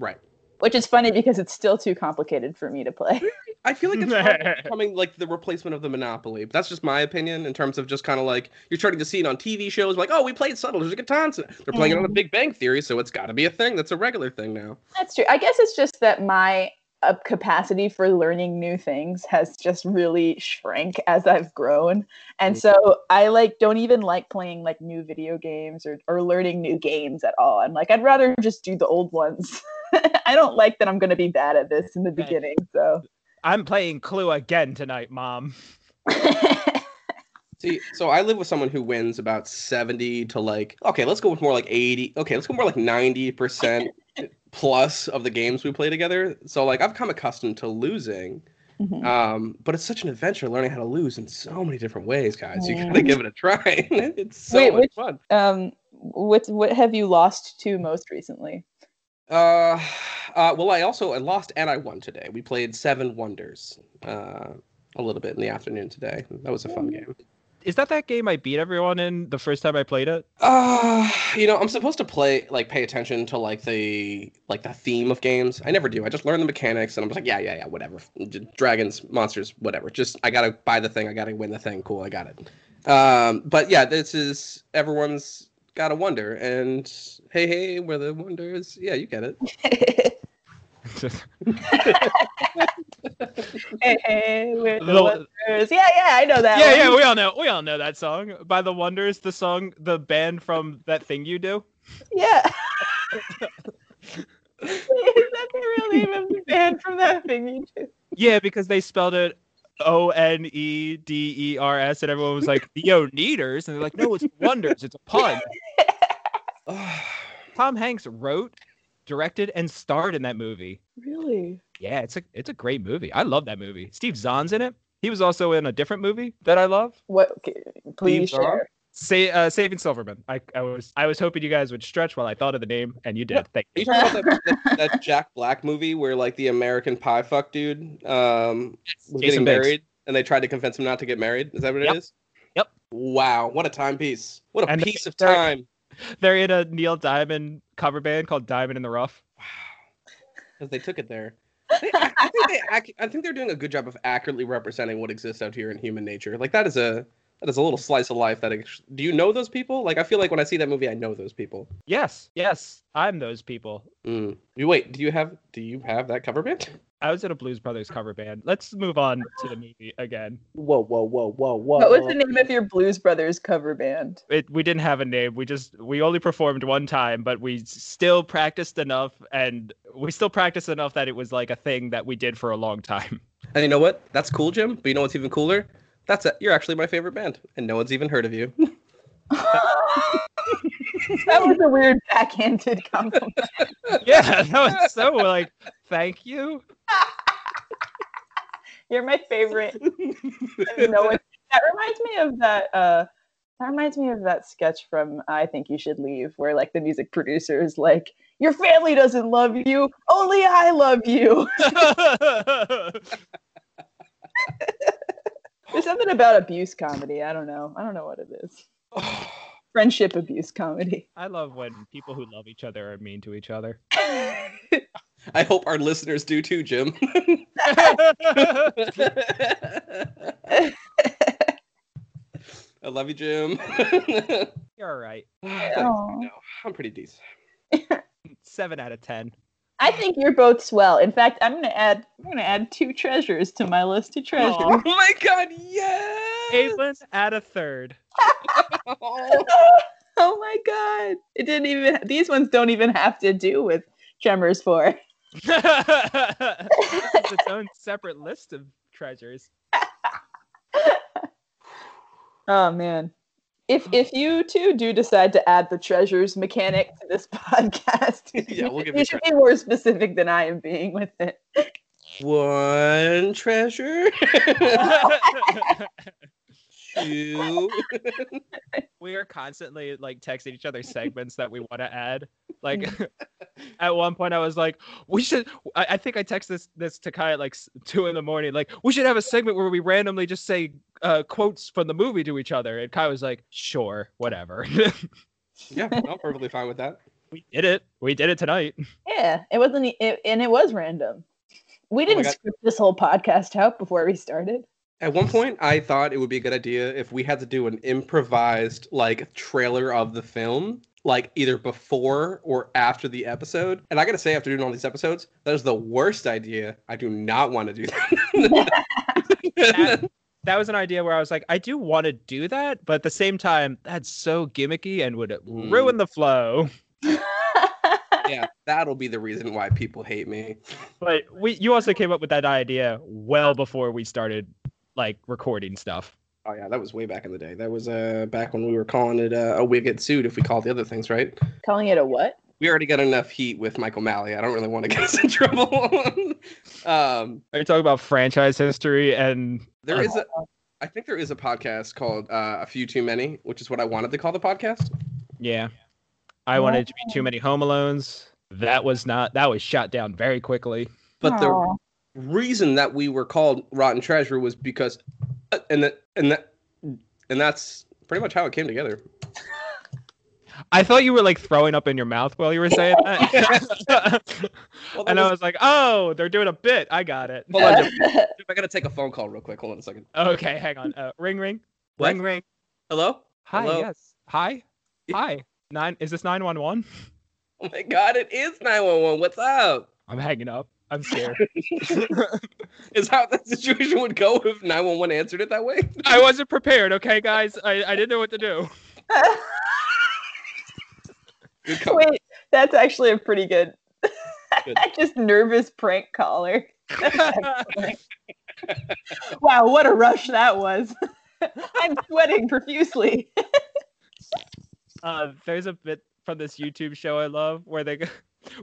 Right. Which is funny because it's still too complicated for me to play. I feel like it's [laughs] becoming like the replacement of the Monopoly. But that's just my opinion in terms of just kind of like you're starting to see it on TV shows. Like, oh, we played Settlers of Catan. so They're playing it on The Mhm. Big Bang Theory, so it's got to be a thing. That's a regular thing now. That's true. I guess it's just that my uh, capacity for learning new things has just really shrank as I've grown. And Mm. so I like don't even like playing like new video games or, or learning new games at all. I'm like, I'd rather just do the old ones. [laughs] [laughs] I don't like that I'm going to be bad at this in the Right. beginning. So I'm playing Clue again tonight, Mom. [laughs] See, so I live with someone who wins about 70 to like, okay, let's go with more like 80. Okay, let's go more like 90% [laughs] plus of the games we play together. So like I've come accustomed to losing. Mhm. Um, but it's such an adventure learning how to lose in so many different ways, guys. You gotta give it a try. it's so Wait, much which- fun. um, what what have you lost to most recently? Uh, uh, well, I also I lost and I won today. We played Seven Wonders uh, a little bit in the afternoon today. That was a fun game. Is that that game I beat everyone in the first time I played it? Uh, you know, I'm supposed to play like pay attention to like the like the theme of games. I never do. I just learn the mechanics and I'm just like, yeah, yeah, yeah, whatever. Dragons, monsters, whatever. Just I gotta buy the thing. I gotta win the thing. Cool, I got it. Um, but yeah, this is everyone's got a wonder and hey, hey, we're the wonders. Yeah, you get it. [laughs] hey, hey, we're the The- Wonders. Yeah, yeah, I know that. yeah, one. yeah, we all know we all know that song. By the Wonders, the song the band from that thing you do. Yeah. [laughs] [laughs] Is that the real name of the band from that thing you do? Yeah, because they spelled it O N E D E R S, and everyone was like, the Oneaters. And they're like, no, it's [laughs] Wonders. It's a pun. [laughs] Tom Hanks wrote, directed, and starred in that movie. Really? Yeah, it's a it's a great movie. I love that movie. Steve Zahn's in it. He was also in a different movie that I love. What? okay, Please Steve Zahn? Say, uh, Saving Silverman. I, I was I was hoping you guys would stretch while I thought of the name, and you did. Thank you. Are you. talking about that, that, that Jack Black movie where like the American Pie fuck dude um, was Jason getting Biggs. married and they tried to convince him not to get married? Is that what it is? Yep. Yep. Wow, what a timepiece! What a And piece of time! They're in a Neil Diamond cover band called Diamond in the Rough. Wow, Because they took it there. I, I think they, ac- I think they're doing a good job of accurately representing what exists out here in human nature. Like that is a that is a little slice of life. That ex- do you know those people? Like I feel like when I see that movie, I know those people. Yes, yes, I'm those people. Mm. You wait. Do you have do you have that cover band? I was in a Blues Brothers cover band. Let's move on to the movie again. Whoa, whoa, whoa, whoa, whoa! What was the name of your Blues Brothers cover band? It, we didn't have a name. We just we only performed one time, but we still practiced enough, and we still practiced enough that it was like a thing that we did for a long time. And you know what? That's cool, Jim. But you know what's even cooler? That's it. You're actually my favorite band, and no one's even heard of you. [laughs] that was a weird backhanded compliment. [laughs] yeah, that was so like, thank you. You're my favorite. No one, that reminds me of that. Uh, that reminds me of that sketch from "I Think You Should Leave," where like the music producer is like, "Your family doesn't love you. Only I love you." [laughs] There's something about abuse comedy. I don't know. I don't know what it is. [sighs] Friendship abuse comedy. I love when people who love each other are mean to each other. [laughs] I hope our listeners do too, Jim. [laughs] I love you, Jim. You're all right. [sighs] Aw. no, I'm pretty decent. Seven out of ten. I think you're both swell. In fact, I'm gonna add. I'm gonna add two treasures to my list of treasures. Oh my god, yes! Caitlin add a third. [laughs] [laughs] oh my god! It didn't even. These ones don't even have to do with Tremors Four. [laughs] it's its own separate list of treasures. Oh man. If mm-hmm. if you two do decide to add the treasures mechanic to this [laughs] podcast, [laughs] Yeah, we'll give you you should be more specific than I am being with it. One treasure. [laughs] Two. [laughs] we are constantly like texting each other segments that we want to add. Like [laughs] at one point, I was like, "We should." I, I think I text this this to Kai at like two in the morning. Like, we should have a segment where we randomly just say uh, quotes from the movie to each other. And Kai was like, "Sure, whatever." [laughs] yeah, I'm perfectly fine with that. we did it. We did it tonight. Yeah, it wasn't, it, and it was random. We didn't God. script this whole podcast out before we started. At one point, I thought it would be a good idea if we had to do an improvised like trailer of the film, like either before or after the episode. And I gotta say, after doing all these episodes, that is the worst idea. I do not want to do that. That- [laughs] That was an idea where I was like, I do want to do that, but at the same time, that's so gimmicky and would Mm. ruin the flow. [laughs] yeah, that'll be the reason why people hate me. But we, you also came up with that idea well before we started like recording stuff. Oh yeah, that was way back in the day. That was uh back when we were calling it uh, a wig get sued if we called the other things right. Calling it a what? We already got enough heat with Mike O'Malley. I don't really want to get us in [laughs] trouble. um, Are you talking about franchise history and there is a, I think there is a podcast called uh, A Few Too Many, which is what I wanted to call the podcast. yeah, I wanted it to be too many Home Alones. That was not. That was shot down very quickly. But the Aw. Reason that we were called Rotten Treasure was because, uh, and that and that and that's pretty much how it came together. I thought you were like throwing up in your mouth while you were saying that, [laughs] Well, [laughs] and that I was- was like, "Oh, they're doing a bit. I got it." hold on, [laughs] Jim. Jim, I gotta take a phone call real quick. Hold on a second. Okay, hang on. Uh, ring, ring, What? ring, ring. Hello. Hi, Hello? yes. Hi, hi. Nine. Is this nine one one? Oh my God! It is nine one one. What's up? I'm hanging up. I'm scared. [laughs] Is how that situation would go if nine one one answered it that way? I wasn't prepared. Okay, guys. I, I didn't know what to do. [laughs] Wait, that's actually a pretty good. Good. [laughs] Just nervous prank caller. wow, what a rush that was. I'm sweating profusely. Uh, there's a bit from this YouTube show I love where they, go-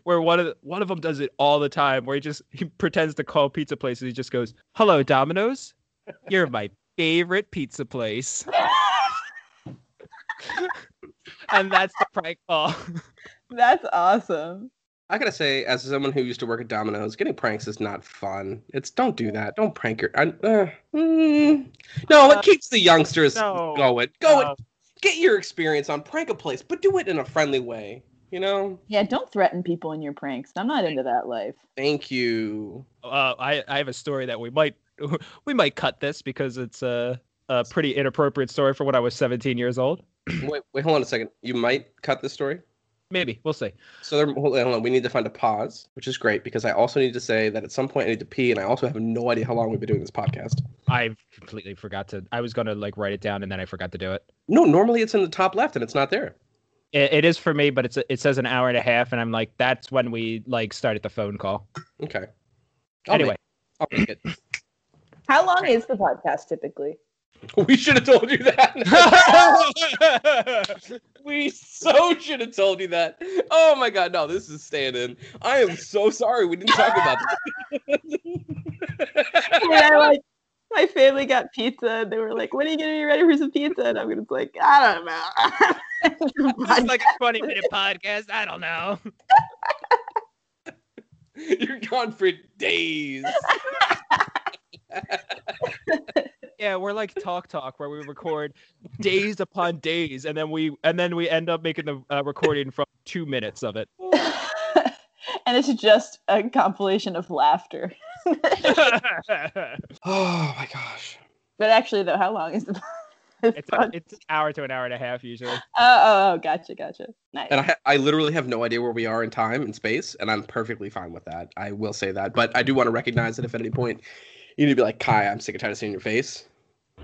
where one of the, one of them does it all the time. Where he just he pretends to call pizza places. He just goes, "Hello, Domino's. You're my favorite pizza place. [laughs] and that's the prank call. [laughs] That's awesome. I gotta say, as someone who used to work at Domino's, getting pranks is not fun. It's don't do that. Don't prank your. I, uh, mm, no, it keeps the youngsters No. going. Go Uh, get your experience on prank a place, but do it in a friendly way. You know. Yeah, don't threaten people in your pranks. I'm not into that life. Thank you. uh, I I have a story that we might [laughs] we might cut this because it's a a pretty inappropriate story for when I was 17 years old. [clears throat] wait, wait, hold on a second. You might cut this story. Maybe we'll see. So there, hold on, hold on. We need to find a pause, which is great because I also need to say that at some point I need to pee, and I also have no idea how long we've been doing this podcast. I completely forgot to. I was gonna like write it down and then I forgot to do it. No, normally it's in the top left and it's not there. It, it is for me, but it's it says an hour and a half, and I'm like, that's when we like started the phone call. Okay. I'll anyway, make, I'll make it. How long is the podcast typically? [laughs] We should have told you that. [laughs] we so should have told you that. Oh my god, no, this is staying in. I am so sorry we didn't talk about [laughs] And I like my family got pizza and they were like, When are you gonna be ready for some pizza? And I'm gonna be like, I don't know. [laughs] it's like a 20 [laughs] minute podcast. I don't know. [laughs] You're gone for days. Yeah, we're like Talk Talk, where we record days upon days, and then we and then we end up making the uh, recording from two minutes of it. And it's just a compilation of laughter. [laughs] [laughs] Oh my gosh. But actually though, how long is the [laughs] it's a, it's an hour to an hour and a half usually. Oh, oh, oh, gotcha, gotcha. Nice. And I, I literally have no idea where we are in time and space, and I'm perfectly fine with that. I will say that. But I do want to recognize that if at any point you need to be like, Kai, I'm sick and tired of seeing your face,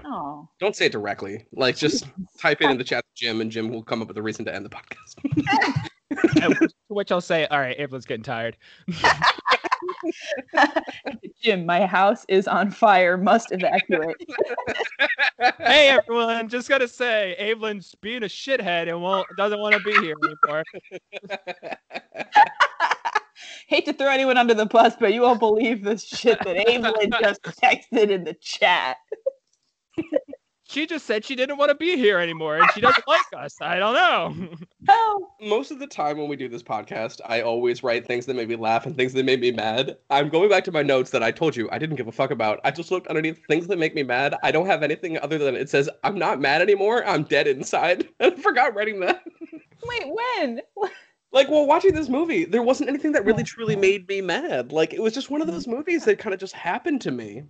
Oh. don't say it directly. Like, just type it in the chat to Jim, and Jim will come up with a reason to end the podcast. [laughs] And to which I'll say, all right, Evelyn's getting tired. [laughs] Jim, my house is on fire. Must evacuate. [laughs] hey everyone, just gotta say, Evelyn's being a shithead and won't doesn't want to be here anymore. Hate to throw anyone under the bus, but you won't believe this shit that Evelyn just texted in the chat. She just said she didn't want to be here anymore and she doesn't like us. I don't know. [laughs] Most of the time when we do this podcast, I always write things that made me laugh and things that made me mad. I'm going back to my notes that I told you I didn't give a fuck about. I just looked underneath things that make me mad. I don't have anything other than it says I'm not mad anymore. I'm dead inside. [laughs] I forgot writing that. wait, when? [laughs] Like, while watching this movie, there wasn't anything that really truly made me mad. Like, it was just one of those movies that kind of just happened to me.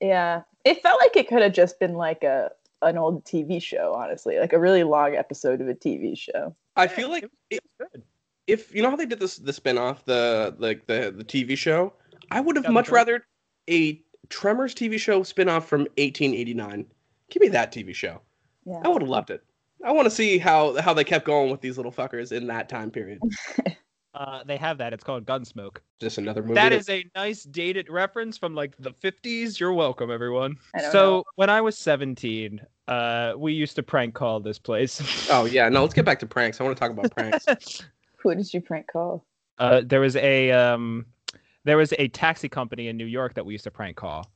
Yeah, it felt like it could have just been like a an old TV show, honestly, like a really long episode of a TV show. I feel like It it, was good. if you know how they did this the spin-off the like the the TV show, I would have Yeah, much show. rather a Tremors TV show spin-off from 1889. Give me that TV show. Yeah. I would have loved it. I want to see how how they kept going with these little fuckers in that time period. [laughs] Uh, they have that. It's called Gunsmoke. Just another movie. That is a nice dated reference from like the 50s. You're welcome, everyone. I don't So know. when I was 17, uh, we used to prank call this place. Oh yeah, no. Let's get back to [laughs] pranks. I want to talk about pranks. [laughs] Who did you prank call? uh, there was a um, there was a taxi company in New York that we used to prank call,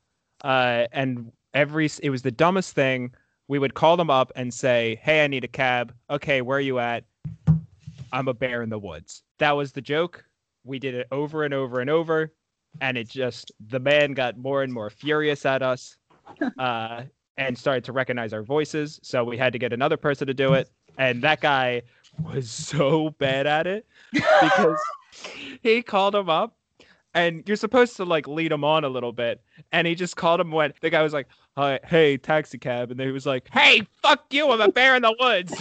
uh, and every it was the dumbest thing. We would call them up and say, "Hey, I need a cab. Okay, where are you at? I'm a bear in the woods." That was the joke. We did it over and over and over, and it just the man got more and more furious at us, [laughs] uh, and started to recognize our voices. So we had to get another person to do it, and that guy was [laughs] so bad at it because [laughs] he called him up and you're supposed to like lead him on a little bit and he just called him when the guy was like Hi, hey taxi cab and then he was like hey fuck you i'm a bear in the woods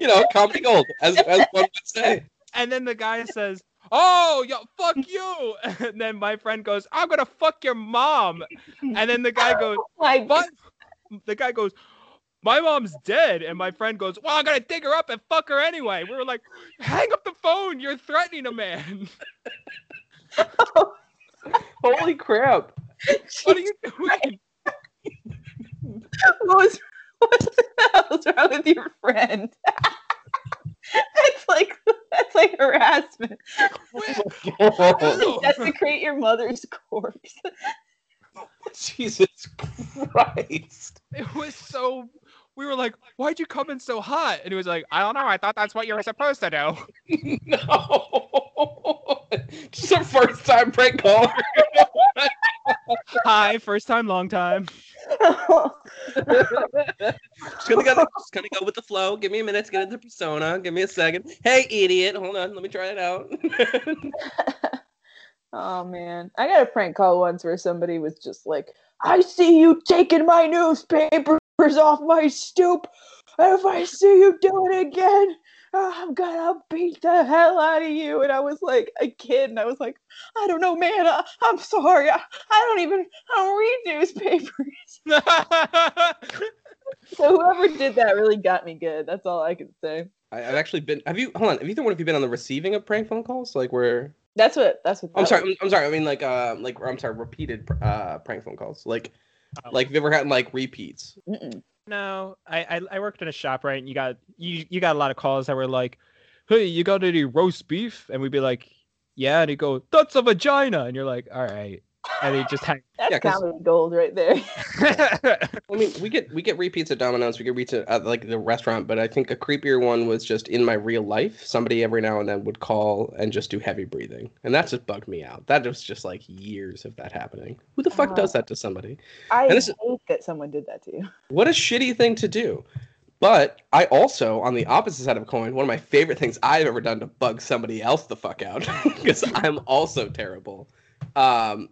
you know, comedy gold, as as one would say. and then the guy says oh yo fuck you. [laughs] And then my friend goes i'm gonna fuck your mom. And then the guy goes [laughs] My what the guy goes my mom's dead. And my friend goes well i'm gonna dig her up and fuck her anyway. We were like hang up the phone. You're threatening a man. [laughs] Holy crap! what are you doing? What was what the hell's wrong with your friend? [laughs] that's like that's like harassment. Oh, Desecrate your mother's corpse. Jesus Christ. It was so. We were like, "Why'd you come in so hot?" And he was like, "I don't know. I thought that's what you were supposed to do." [laughs] No. Just a first time prank caller. [laughs] Hi, first time, long time. just gonna go just gonna go with the flow. Give me a minute to get into persona. Give me a second. Hey idiot, hold on, let me try it out. [laughs] oh man, I got a prank call once where somebody was just like, "I see you taking my newspapers off my stoop, and if I see you do it again, uh, I'm gonna beat the hell out of you." And I was like a kid, and I was like, "I don't know, man. I, I'm sorry. I, I don't even I don't read newspapers." [laughs] So whoever did that really got me good. That's all I can say. I, I've actually been. Have you? Hold on. Have either one of you been on the receiving of prank phone calls? Like where? That's what. That's what. I'm sorry. was. I'm, I'm sorry. I mean like uh like I'm sorry. Repeated uh prank phone calls. Like Oh. like have you ever had like repeats? Mm-mm. No, I, I I worked in a shop, right? And you got you you got a lot of calls that were like, "Hey, you got any roast beef?" And we'd be like, "Yeah," and he'd go, "That's a vagina," and you're like, "All right," and he just hang. That's Yeah, 'cause- comedy gold right there. [laughs] I mean, we get we get repeats at Domino's. We get repeats at like the restaurant, but I think a creepier one was just in my real life. Somebody every now and then would call and just do heavy breathing, and that just bugged me out. That was just like years of that happening. Who the fuck Uh, does that to somebody? I And this is- that someone did that to you. [laughs] What a shitty thing to do. But I also, on the opposite side of a coin, one of my favorite things I've ever done to bug somebody else the fuck out, [laughs] because I'm also terrible. Um,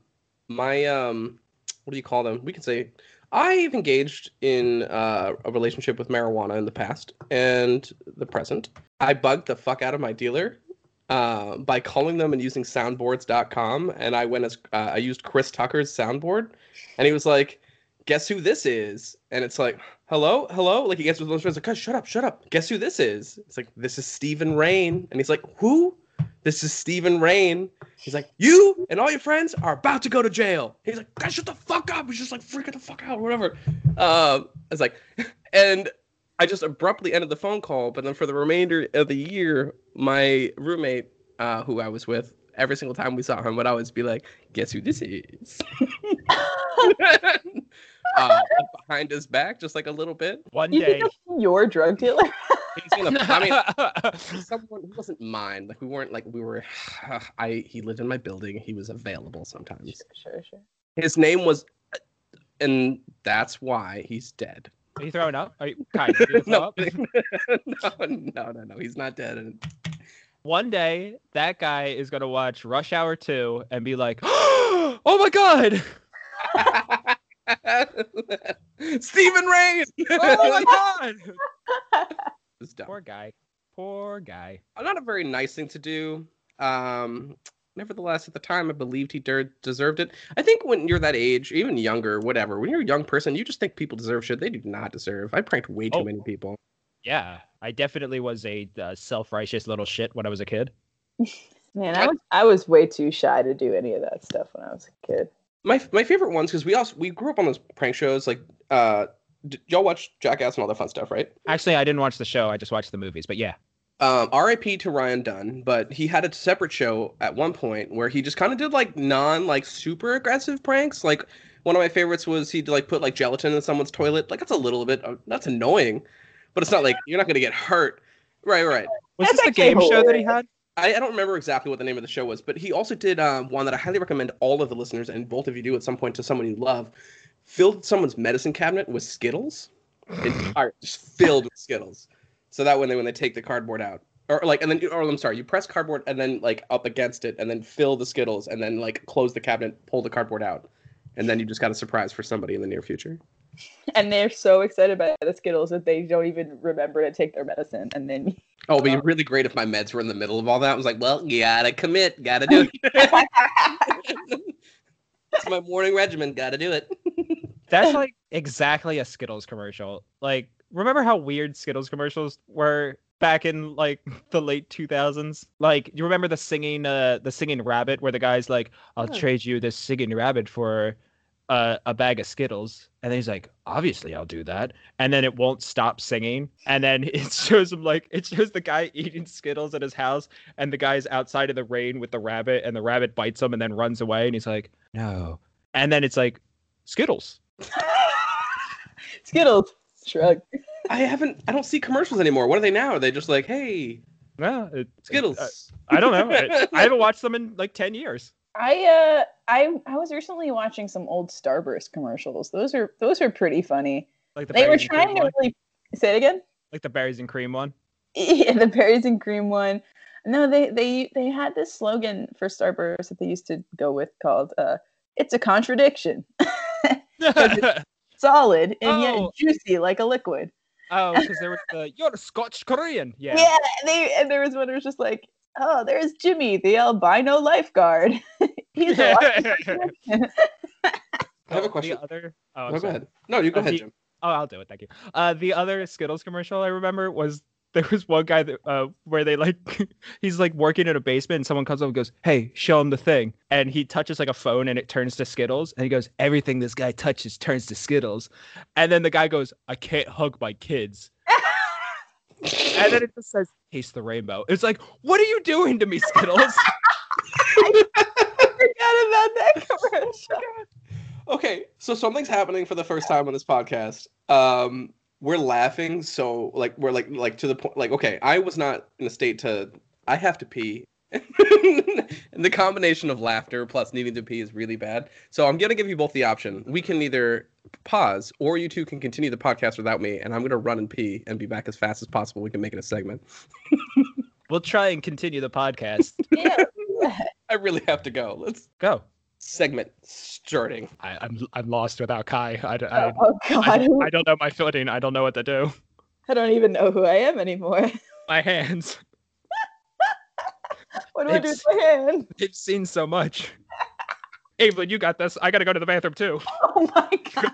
my um, what do you call them? We can say I've engaged in uh, a relationship with marijuana in the past and the present. I bugged the fuck out of my dealer uh, by calling them and using soundboards.com. And I went as uh, I used Chris Tucker's soundboard, and he was like, "Guess who this is?" And it's like, "Hello, hello." Like he answers those friends like, shut up, shut up." Guess who this is? It's like, "This is Stephen Rain," and he's like, "Who?" This is Stephen Rain. He's like, you and all your friends are about to go to jail. He's like, guys, shut the fuck up. He's just like freaking the fuck out, or whatever. Um, I was like, [laughs] and I just abruptly ended the phone call. But then for the remainder of the year, my roommate, uh, who I was with, every single time we saw him, would always be like, guess who this is? [laughs] [laughs] uh, behind his back, just like a little bit. One You day. think that's your drug dealer? He's gonna, [laughs] I mean, someone who wasn't mine. Like we weren't like we were. [sighs] I he lived in my building. He was available sometimes. sure, sure. His name was, and that's why he's dead. Are you throwing up? Are you [laughs] kind? Are you throw no, up? [laughs] no, no, no, no. He's not dead. And One day, that guy is gonna watch Rush Hour 2 and be like, [gasps] "Oh my god! Stephen Rain. Oh my god!" It's dumb. Poor guy. Poor guy. Not a very nice thing to do. Um, nevertheless, at the time, I believed he der- deserved it. I think when you're that age, even younger, whatever, when you're a young person, you just think people deserve shit they do not deserve. I pranked way too Oh. many people. Yeah, I definitely was a uh, self-righteous little shit when I was a kid. [laughs] Man, I was I was way too shy to do any of that stuff when I was a kid. My my favorite ones because we also we grew up on those prank shows. Like, uh, d- y'all watch Jackass and all that fun stuff, right? Actually, I didn't watch the show. I just watched the movies. But yeah, um, RIP to Ryan Dunn, but he had a separate show at one point where he just kind of did like non like super aggressive pranks. Like one of my favorites was he'd like put like gelatin in someone's toilet. Like that's a little bit uh, that's annoying, but it's not like you're not gonna get hurt. Right, right. was That's this the actually game show that he had? I, I don't remember exactly what the name of the show was, but he also did um, one that I highly recommend all of the listeners and both of you do at some point to someone you love. Filled someone's medicine cabinet with Skittles, entire [sighs] just filled with Skittles. So that when they when they take the cardboard out, or like, and then or I'm sorry, you press cardboard and then like up against it, and then fill the Skittles, and then like close the cabinet, pull the cardboard out, and then you just got a surprise for somebody in the near future. [laughs] And they're so excited by the Skittles that they don't even remember to take their medicine. And then [laughs] Oh, it'd be really great if my meds were in the middle of all that. I was like, well, gotta commit, gotta do it. [laughs] it's my morning regimen, gotta do it. That's [laughs] like exactly a Skittles commercial. Like, remember how weird Skittles commercials were back in like [laughs] the late 2000s? Like, you remember the singing, uh, the singing rabbit, where the guy's like, "I'll trade you this singing rabbit for uh, a bag of Skittles, and then he's like, "Obviously, I'll do that." And then it won't stop singing, and then [laughs] it shows him like it shows the guy eating Skittles at his house, and the guy's outside in the rain with the rabbit, and the rabbit bites him and then runs away, and he's like, "No," and then it's like, Skittles. [laughs] Skittles. Shrug. I haven't. I don't see commercials anymore. What are they now? Are they just like, hey, Yeah, it, Skittles? I, I don't know. I, I haven't watched them in like ten years. I uh I I was recently watching some old Starburst commercials. Those are those are pretty funny. Like the They were berries and cream trying to one. really say it again. like the berries and cream one. Yeah, the berries and cream one. No, they they they had this slogan for Starburst that they used to go with called uh "It's a contradiction, [laughs] [laughs] solid and Oh. yet juicy like a liquid." oh, because there was the you're a Scotch Korean. Yeah. Yeah, and they and there was one that was just like, "Oh, there's Jimmy, the albino lifeguard. [laughs] He's a walking [laughs] I have a Oh, question. The other. Oh, I'm No, go ahead. No, you go Uh, ahead, the- Jim. Oh, I'll do it. Thank you. Uh, the other Skittles commercial I remember was there was one guy that uh where they like [laughs] he's like working in a basement and someone comes up and goes, "Hey, show him the thing," and he touches like a phone and it turns to Skittles and he goes, "Everything this guy touches turns to Skittles," and then the guy goes, "I can't hug my kids." [laughs] And then it just says, "Taste the rainbow." It's like, what are you doing to me, Skittles? [laughs] forgot about that commercial. Okay, so something's happening for the first time on this podcast. Um, we're laughing, so like we're like like to the point. Like, okay, I was not in a state to. I have to pee, and [laughs] the combination of laughter plus needing to pee is really bad. So I'm gonna give you both the option. We can either pause, or you two can continue the podcast without me, and I'm gonna run and pee and be back as fast as possible. We can make it a segment. we'll try and continue the podcast. [laughs] Yeah. I really have to go. Let's Go. Segment starting. I, I'm I'm lost without Kai. I, d- I, Oh God, I, I, I don't know my footing. I don't know what to do. I don't even know who I am anymore. [laughs] My hands. [laughs] What do I do with It's- my hand? They've seen so much. [laughs] Evelyn, you got this. I gotta go to the bathroom too. Oh my God.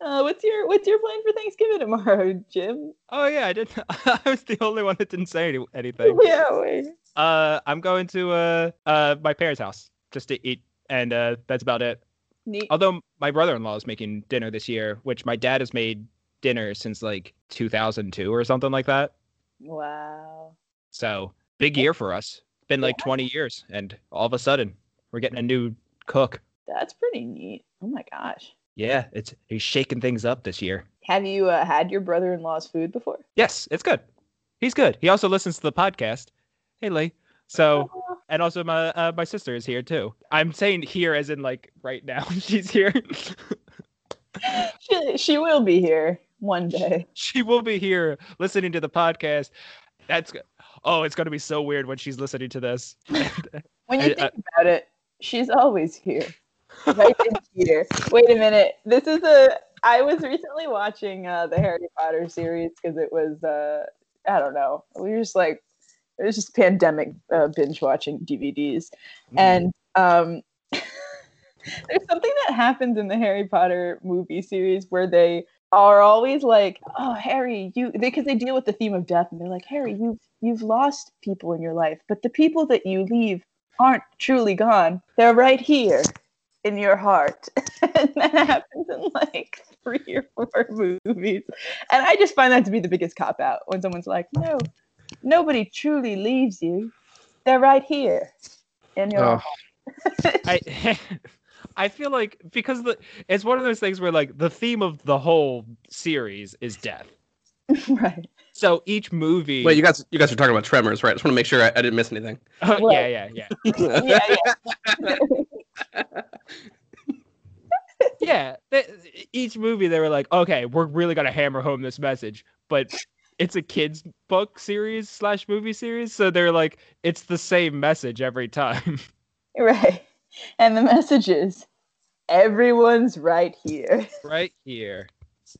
Uh, what's your what's your plan for Thanksgiving tomorrow, Jim? Oh yeah, I didn't. I was the only one that didn't say any, anything. Yeah, wait. Uh, I'm going to uh uh my parents' house just to eat, and uh that's about it. Neat. Although my brother-in-law is making dinner this year, which my dad has made dinner since like 2002 or something like that. Wow. So big year for us. Been like 20 years, and all of a sudden we're getting a new cook. That's pretty neat. Oh my gosh. Yeah, it's he's shaking things up this year. Have you uh, had your brother-in-law's food before? Yes, it's good. He's good. He also listens to the podcast. Hey, Lee. So, and also my uh, my sister is here too. I'm saying here as in like right now. [laughs] She's here. She, she will be here one day. she will be here listening to the podcast. That's oh, it's gonna be so weird when she's listening to this. [laughs] When you I- think I- about it, she's always here. Right in here. Wait a minute. This is a. I was recently watching uh, the Harry Potter series because it was. Uh, I don't know. We were just like, it was just pandemic uh, binge watching DVDs, and um, [laughs] there's something that happens in the Harry Potter movie series where they are always like, "Oh, Harry, you," because they deal with the theme of death, and they're like, "Harry, you've you've lost people in your life, but the people that you leave aren't truly gone. They're right here in your heart." [laughs] and that happens in like three or four [laughs] movies, and I just find that to be the biggest cop out when someone's like, "No, nobody truly leaves you. They're right here in your." Oh. I [laughs] I feel like because the it's one of those things where like the theme of the whole series is death. [laughs] right. So each movie. Wait, you guys, you guys are talking about Tremors, right? I just want to make sure I, I didn't miss anything. [laughs] Oh, yeah, yeah, yeah, Yeah, yeah. yeah. th- Each movie they were like, okay, we're really gonna hammer home this message, but it's a kids book series slash movie series, so they're like, it's the same message every time. [laughs] Right. And the message is everyone's right here. right here.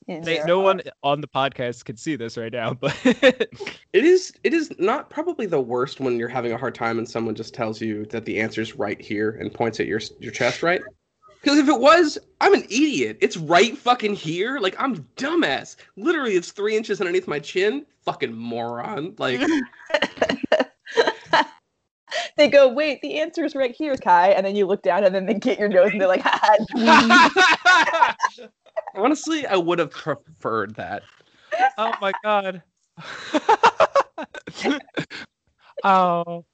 They, no heart. one on the podcast can see this right now, but [laughs] It is it is not probably the worst when you're having a hard time and someone just tells you that the answer's right here and points at your your chest, right? Because if it was, I'm an idiot. It's right fucking here. Like I'm dumbass. Literally, it's three inches underneath my chin. Fucking moron. Like [laughs] they go, wait, the answer's right here, Kai. And then you look down and then they get your nose and they're like, [laughs] ah, ha, [laughs] Honestly, I would have preferred that. oh my god. oh,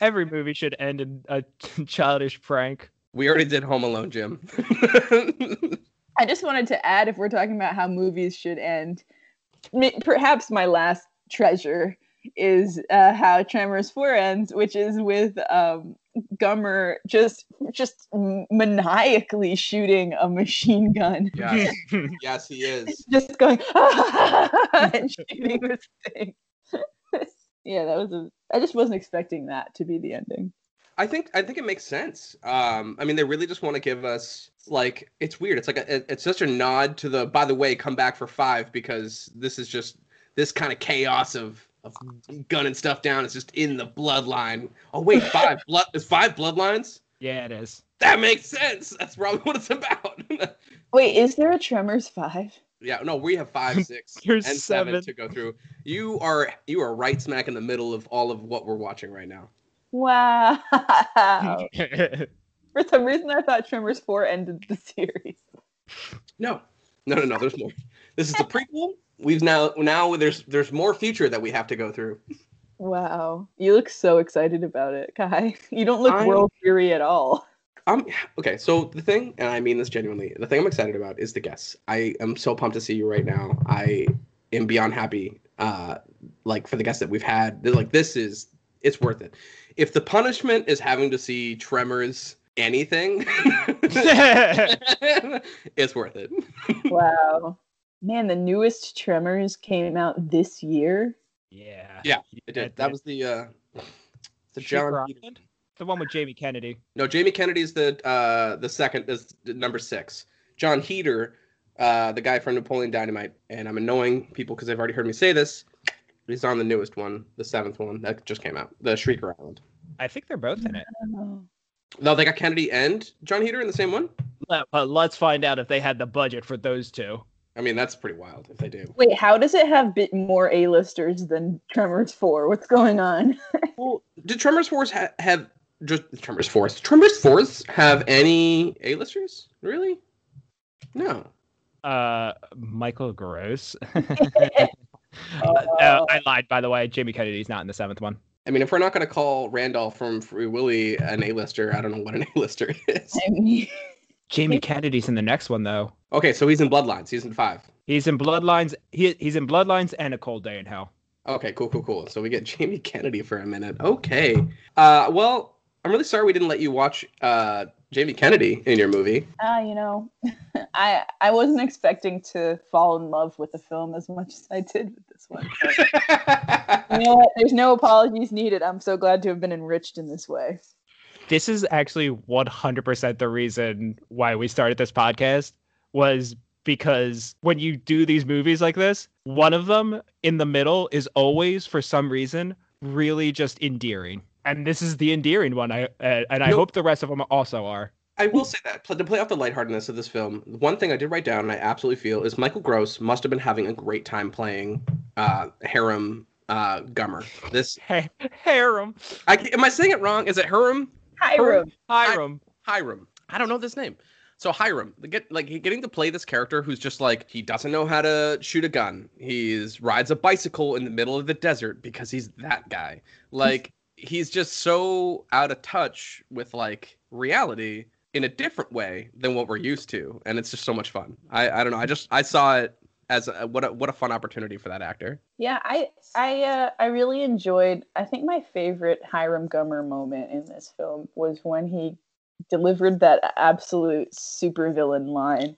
every movie should end in a childish prank. We already did Home Alone, Jim. [laughs] I just wanted to add if we're talking about how movies should end, perhaps my last treasure is uh, how Tremors 4 ends, which is with um, Gummer just just maniacally shooting a machine gun, yes. [laughs] yes, he is. just going [laughs] and shooting this thing. yeah, that was a. I just wasn't expecting that to be the ending. I think I think it makes sense. Um, I mean, they really just want to give us like it's weird. It's like a, it's such a nod to the. By the way, come back for five because this is just this kind of chaos of of gunning stuff down. It's just in the bloodline. Oh wait, [laughs] five blood is five bloodlines. Yeah, it is. That makes sense. That's probably what it's about. [laughs] Wait, is there a Tremors 5? yeah, no, we have five, [laughs] six, and seven. seven. to go through. You are you are right smack in the middle of all of what we're watching right now. Wow. [laughs] For some reason, I thought Tremors 4 ended the series. No, no, no, no. There's more. This is a prequel. We've now now there's there's more future that we have to go through. Wow. You look so excited about it, Kai. [laughs] You don't look I- world weary at all. Um. Okay. So the thing, and I mean this genuinely, the thing I'm excited about is the guests. I am so pumped to see you right now. I am beyond happy. Uh, like for the guests that we've had, like this is it's worth it. If the punishment is having to see Tremors anything, [laughs] it's worth it. Wow. Man, the newest Tremors came out this year. yeah. Yeah, It did. That was the uh, the John. Island? The one with Jamie Kennedy. No, Jamie Kennedy's the uh the second is number six. Jon Heder, uh, the guy from Napoleon Dynamite, and I'm annoying people because they've already heard me say this. He's on the newest one, the seventh one that just came out, the Shrieker Island. I think they're both in it. Oh. No, they got Kennedy and Jon Heder in the same one. Let- But let's find out if they had the budget for those two. I mean, that's pretty wild if they do. Wait, how does it have bit more A-listers than Tremors 4? What's going on? [laughs] Well, did Tremors 4 ha- have just Tremors 4? Tremors 4 have any A-listers? Really? No. Uh, Michael Gross. [laughs] [laughs] uh, uh, I lied, by the way. Jamie Kennedy's not in the seventh one. I mean, if we're not going to call Randolph from Free Willy an A-lister, I don't know what an [laughs] A-lister is. I mean, Jamie [laughs] Kennedy's in the next one though. Okay, so he's in Bloodline, season five. He's in Bloodlines. He, he's in Bloodlines and A Cold Day in Hell. Okay, cool, cool, cool. So we get [laughs] Jamie Kennedy for a minute. Okay. Uh, well, I'm really sorry we didn't let you watch uh, Jamie Kennedy in your movie. ah, you know, [laughs] I I wasn't expecting to fall in love with the film as much as I did with this one. [laughs] You know what? There's no apologies needed. I'm so glad to have been enriched in this way. This is actually 100% the reason why we started this podcast was because when you do these movies like this, one of them in the middle is always for some reason really just endearing. And this is the endearing one. I uh, and I Nope. hope the rest of them also are. I will say that to play off the lightheartedness of this film, one thing I did write down and I absolutely feel is Michael Gross must have been having a great time playing uh, Harem uh, Gummer. This [laughs] Hey, Harem, I, am I saying it wrong? Is it Harem? Hiram. Hiram. Hiram. I don't know this name. So Hiram, get like getting to play this character who's just like he doesn't know how to shoot a gun. He's rides a bicycle in the middle of the desert because he's that guy. Like he's just so out of touch with like reality in a different way than what we're used to, and it's just so much fun. I I don't know. I just I saw it as a, what a, what a fun opportunity for that actor. Yeah, I I uh, I really enjoyed. I think my favorite Hiram Gummer moment in this film was when he delivered that absolute supervillain line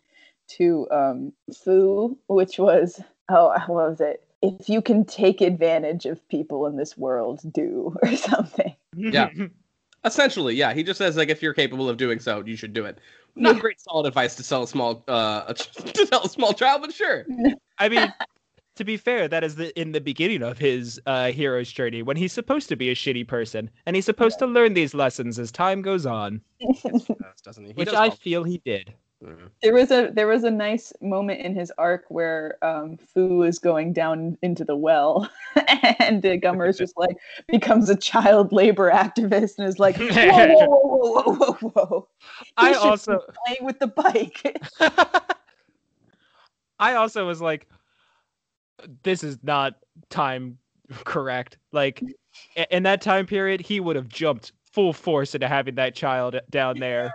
to um, Fu, which was oh, I was it? If you can take advantage of people in this world, do [laughs] or something. Yeah. [laughs] Essentially, yeah. He just says like if you're capable of doing so, you should do it. Not Yeah. great solid advice to sell a small uh [laughs] to sell a small child, but sure. I mean, to be fair, that is the in the beginning of his uh, hero's journey when he's supposed to be a shitty person and he's supposed to learn these lessons as time goes on, does, doesn't he? He which does I feel he did. There was a there was a nice moment in his arc where um, Fu is going down into the well, [laughs] and uh, Gummer is just like becomes a child labor activist and is like, [laughs] whoa, whoa, whoa, whoa, whoa, whoa. He I also [laughs] playing with the bike. I also was like, this is not time correct. Like in that time period, he would have jumped full force into having that child down there.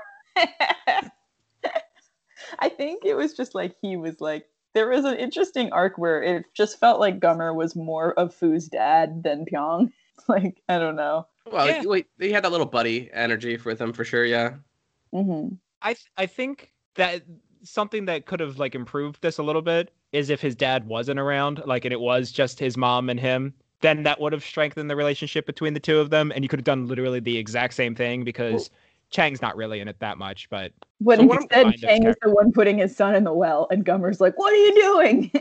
I think it was just like he was like there was an interesting arc where it just felt like Gummer was more of Fu's dad than Pyong. [laughs] Like I don't know. Well, Yeah. wait, he had that little buddy energy with him for sure. Yeah. hmm I th- I think that something that could have like improved this a little bit is if his dad wasn't around, like and it was just his mom and him, then that would have strengthened the relationship between the two of them, and you could have done literally the exact same thing because Chang's not really in it that much, but But So instead, Chang is the one putting his son in the well, and Gummer's like, "What are you doing?"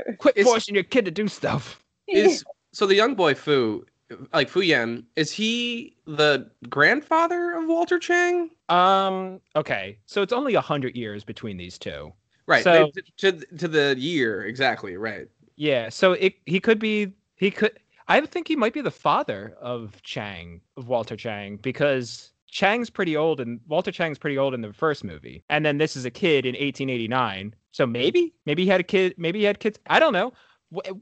[laughs] quit Is- forcing your kid to do stuff. [laughs] Is so the young boy Fu, like Fu Yan, is he the grandfather of Walter Chang? Um. Okay. So it's only a hundred years between these two. Right. So- they- to to the year exactly. Right. Yeah. So it he could be he could. I think he might be the father of Chang of Walter Chang because Chang's pretty old and Walter Chang's pretty old in the first movie, and then this is a kid in 1889. So maybe maybe he had a kid. Maybe he had kids. I don't know.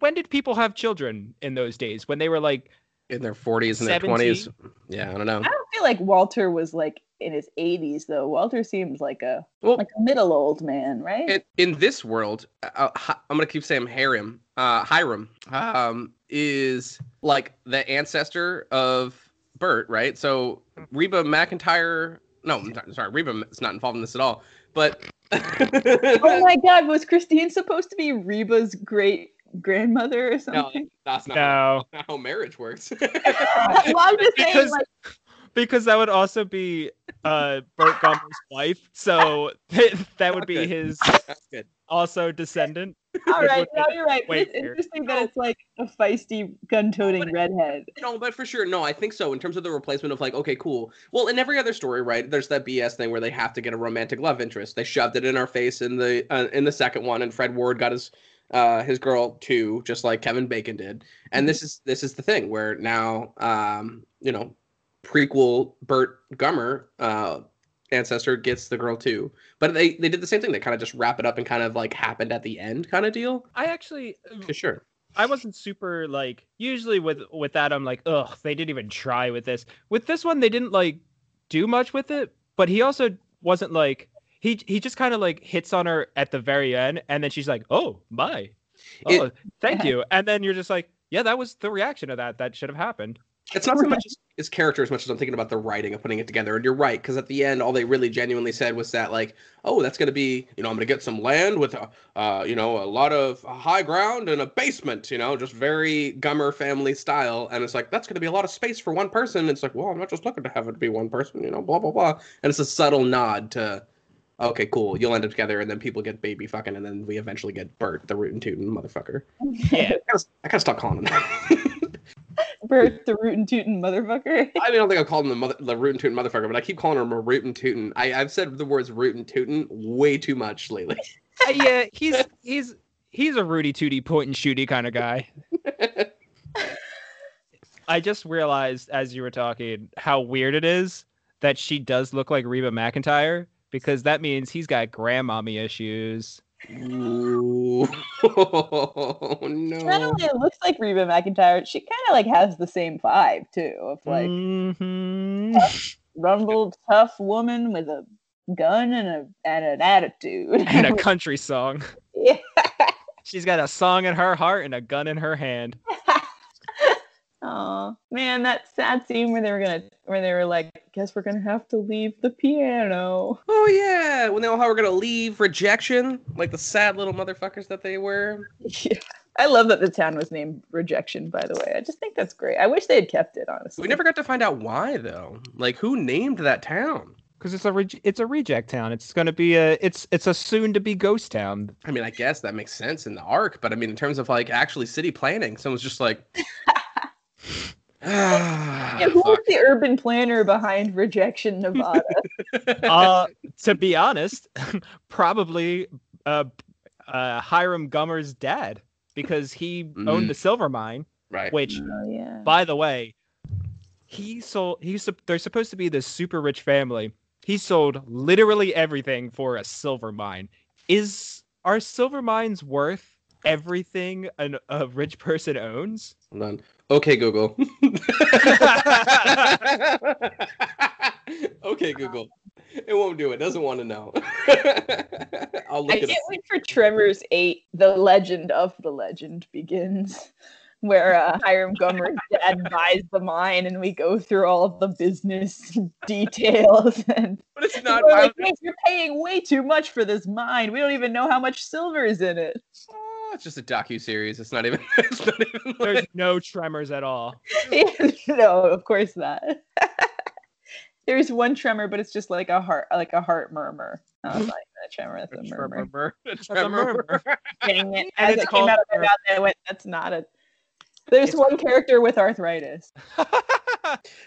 When did people have children in those days? When they were like In their forties and their twenties. Yeah, I don't know. I don't feel like Walter was like in his 80s though. Walter seems like a Well, like a middle old man, right? in, in this world, uh, I'm gonna keep saying Hiram. Uh, Hiram um, is like the ancestor of Burt, right? So Reba McEntire. No, I'm sorry, Reba is not involved in this at all. But oh my God, was Christine supposed to be Reba's great grandmother or something? no, that's not, no, not how marriage works. [laughs] well, I'm just saying, Because- like, because that would also be uh Burt Gummer's wife. So [laughs] [laughs] that would be Okay. his also descendant. [laughs] all which [laughs] no, you're right. But it's weird. interesting that it's like a feisty gun-toting but it- redhead. No, but for sure, no, I think so. In terms of the replacement of like, okay, cool. Well, in every other story, right? There's that BS thing where they have to get a romantic love interest. They shoved it in our face in the uh, in the second one, and Fred Ward got his uh his girl too, just like Kevin Bacon did. And this is this is the thing where now, um, you know, prequel Burt Gummer uh ancestor gets the girl too. But they they did the same thing. They kind of just wrap it up and kind of like happened at the end, kind of deal. I actually For sure. I wasn't super like usually with with that I'm like ugh they didn't even try with this. With this one they didn't like do much with it, but he also wasn't like he he just kind of like hits on her at the very end and then she's like oh bye It- oh thank you and then you're just like yeah that was the reaction of that that should have happened. It's not so much his, character as much as I'm thinking about the writing of putting it together. And you're right, because at the end, all they really genuinely said was that, like, oh, that's going to be, you know, I'm going to get some land with, a, uh, you know, a lot of high ground and a basement, you know, just very Gummer family style. And it's like, that's going to be a lot of space for one person. It's like, well, I'm not just looking to have it be one person, you know, blah, blah, blah. And it's a subtle nod to, okay, cool, you'll end up together. And then people get baby fucking. And then we eventually get Burt, the rootin' tootin' motherfucker. Yeah. I I gotta stop calling him that. [laughs] [laughs] Burt the rootin' tootin' motherfucker. [laughs] I don't think I'll call him the mother, the rootin' tootin' motherfucker, but I keep calling him a rootin' tootin'. I, I've said the words rootin' tootin' way too much lately. [laughs] Uh, yeah, he's he's he's a Rudy Tooty point and shooty kind of guy. I just realized as you were talking how weird it is that she does look like Reba McEntire because that means he's got grandmommy issues. Ooh. [laughs] Oh, Not no. only it looks like Reba McEntire, she kind of like has the same vibe too, of like Mhm. rumbled tough woman with a gun and a and an attitude. [laughs] and a [laughs] country song. yeah. She's got a song in her heart and a gun in her hand. Oh man, that sad scene where they were gonna where they were like, guess we're gonna have to leave the piano. Oh, yeah. When they all were going to leave rejection, like the sad little motherfuckers that they were. [laughs] Yeah. I love that the town was named Rejection, by the way. I just think that's great. I wish they had kept it, honestly. We never got to find out why, though. Like, who named that town? Because it's a re- it's a reject town. It's gonna be a it's it's a soon to be ghost town. I mean, I guess that makes sense in the arc, but I mean, in terms of like actually city planning, someone's just like, [laughs] ah, Yeah, who was the urban planner behind Rejection, Nevada? [laughs] Uh, to be honest, [laughs] probably uh, uh, Hiram Gummer's dad because he Mhm. owned the silver mine. Right. Which, Oh yeah. by the way, he sold. He's they're supposed to be this super rich family. He sold literally everything for a silver mine. Is are silver mines worth everything an, a rich person owns? Hold on. Okay, Google. [laughs] okay, Google. It won't do it. Doesn't want to know. [laughs] I'll look I it can't up. wait for Tremors 8, The Legend of the Legend begins, [laughs] where uh, Hiram Gummer's dad buys the mine and we go through all of the business details. And But it's not. we're like, "Wait, you're paying way too much for this mine. We don't even know how much silver is in it. Oh, it's just a docu series. It's not even. [laughs] It's not even. There's Like, no tremors at all. [laughs] no, of course not. [laughs] There's one tremor, but it's just like a heart, like a heart murmur. Not like a tremor, that's a murmur. Tremor. it's That's a murmur. Dang it! And As it's it came out of my mouth, I went, "That's not a." There's It's- one character with arthritis.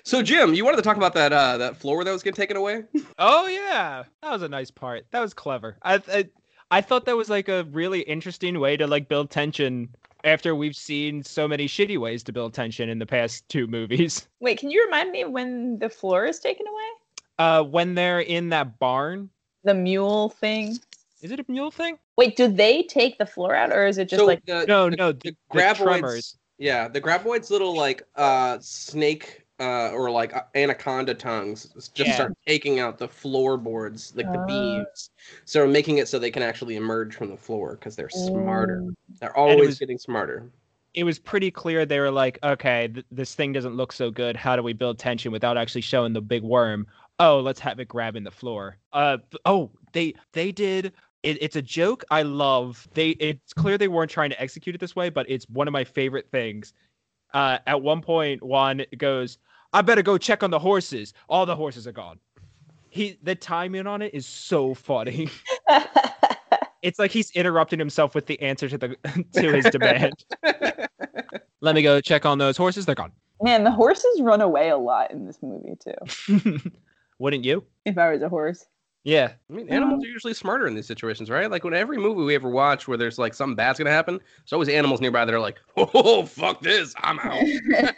So Jim, you wanted to talk about that uh, that floor that was getting taken away? Oh yeah, that was a nice part. That was clever. I, I I thought that was like a really interesting way to like build tension after we've seen so many shitty ways to build tension in the past two movies. [laughs] Wait, can you remind me when the floor is taken away? Uh, when they're in that barn, The mule thing. is it a mule thing? Wait, do they take the floor out, or is it just so like? the, No, the, no, the the, the graboids. tremors. Yeah, the graboids little like uh snake uh or like uh, anaconda tongues just Yeah. start taking out the floorboards, like the Ah. beams. So making it so they can actually emerge from the floor because they're smarter. Mm. They're always was- getting smarter. It was pretty clear they were like, okay, th- this thing doesn't look so good. How do we build tension without actually showing the big worm? Oh, let's have it grabbing the floor. Uh, oh, they they did. It, it's a joke I love. They it's clear they weren't trying to execute it this way, but it's one of my favorite things. Uh, at one point, Juan goes, "I better go check on the horses. All the horses are gone." He the timing on it is so funny. [laughs] It's like he's interrupting himself with the answer to the [laughs] to his [laughs] demand. Let me go check on those horses. They're gone. Man, the horses run away a lot in this movie too. Wouldn't you? If I was a horse. Yeah. I mean, animals are usually smarter in these situations, right? Like when every movie we ever watch where there's like something bad's gonna happen, there's always animals nearby that are like, [laughs] "Oh, fuck this, I'm out." [laughs]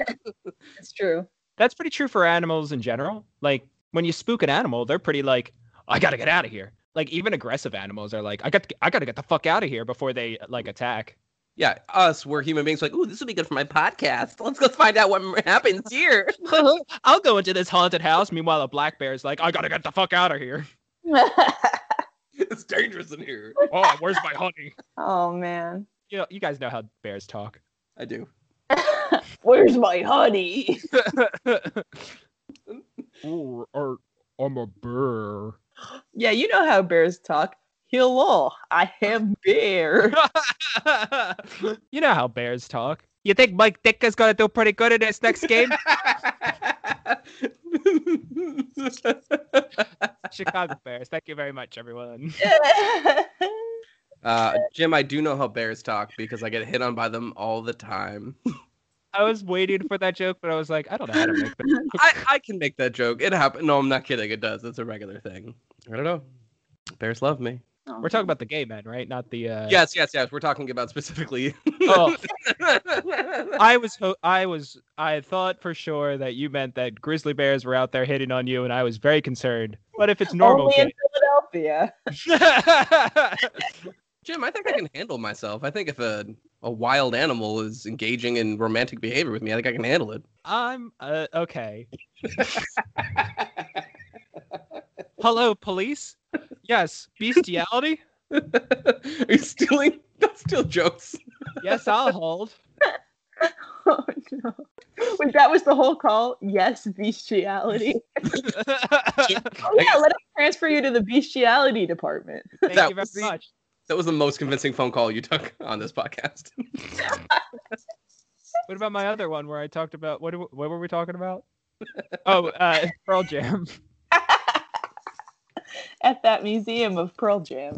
That's true. That's pretty true for animals in general. Like when you spook an animal, they're pretty like, I gotta get out of here. Like even aggressive animals are like, I got, I gotta get the fuck out of here before they like attack. Yeah, us, we're human beings. Like, ooh, this will be good for my podcast. Let's go find out what [laughs] happens here. I'll go into this haunted house. Meanwhile, a black bear is like, I gotta get the fuck out of here. [laughs] it's dangerous in here. Oh, where's my honey? oh man. You know, you guys know how bears talk. I do. [laughs] Where's my honey? [laughs] Ooh, or I'm a bear. Yeah, you know how bears talk. Hello, I am bear. you know how bears talk. You think Mike Ditka is gonna do pretty good in this next game? [laughs] Chicago Bears. Thank you very much, everyone. [laughs] uh, Jim, I do know how bears talk because I get hit on by them all the time. [laughs] I was waiting for that joke, but I was like, I don't know how to make that. I, I can make that joke. It happened. No, I'm not kidding. It does. It's a regular thing. I don't know. Bears love me. We're talking about the gay men, right? Not the. Uh... Yes, yes, yes. We're talking about specifically. Oh, [laughs] I was. Ho- I was. I thought for sure that you meant that grizzly bears were out there hitting on you, and I was very concerned. What if it's normal? Only in Philadelphia. [laughs] Jim, I think I can handle myself. I think if a, a wild animal is engaging in romantic behavior with me, I think I can handle it. I'm uh, okay. [laughs] Hello, police. Yes, bestiality. [laughs] Are you stealing? Don't steal jokes. Yes, I'll hold. [laughs] Oh no. Wait, that was the whole call? Yes, bestiality. [laughs] Oh yeah, let us transfer you to the bestiality department. Thank That you very was the- much. That was the most convincing phone call you took on this podcast. What about my other one where I talked about what? What were we talking about? Oh, uh, Pearl Jam. At that museum of Pearl Jam.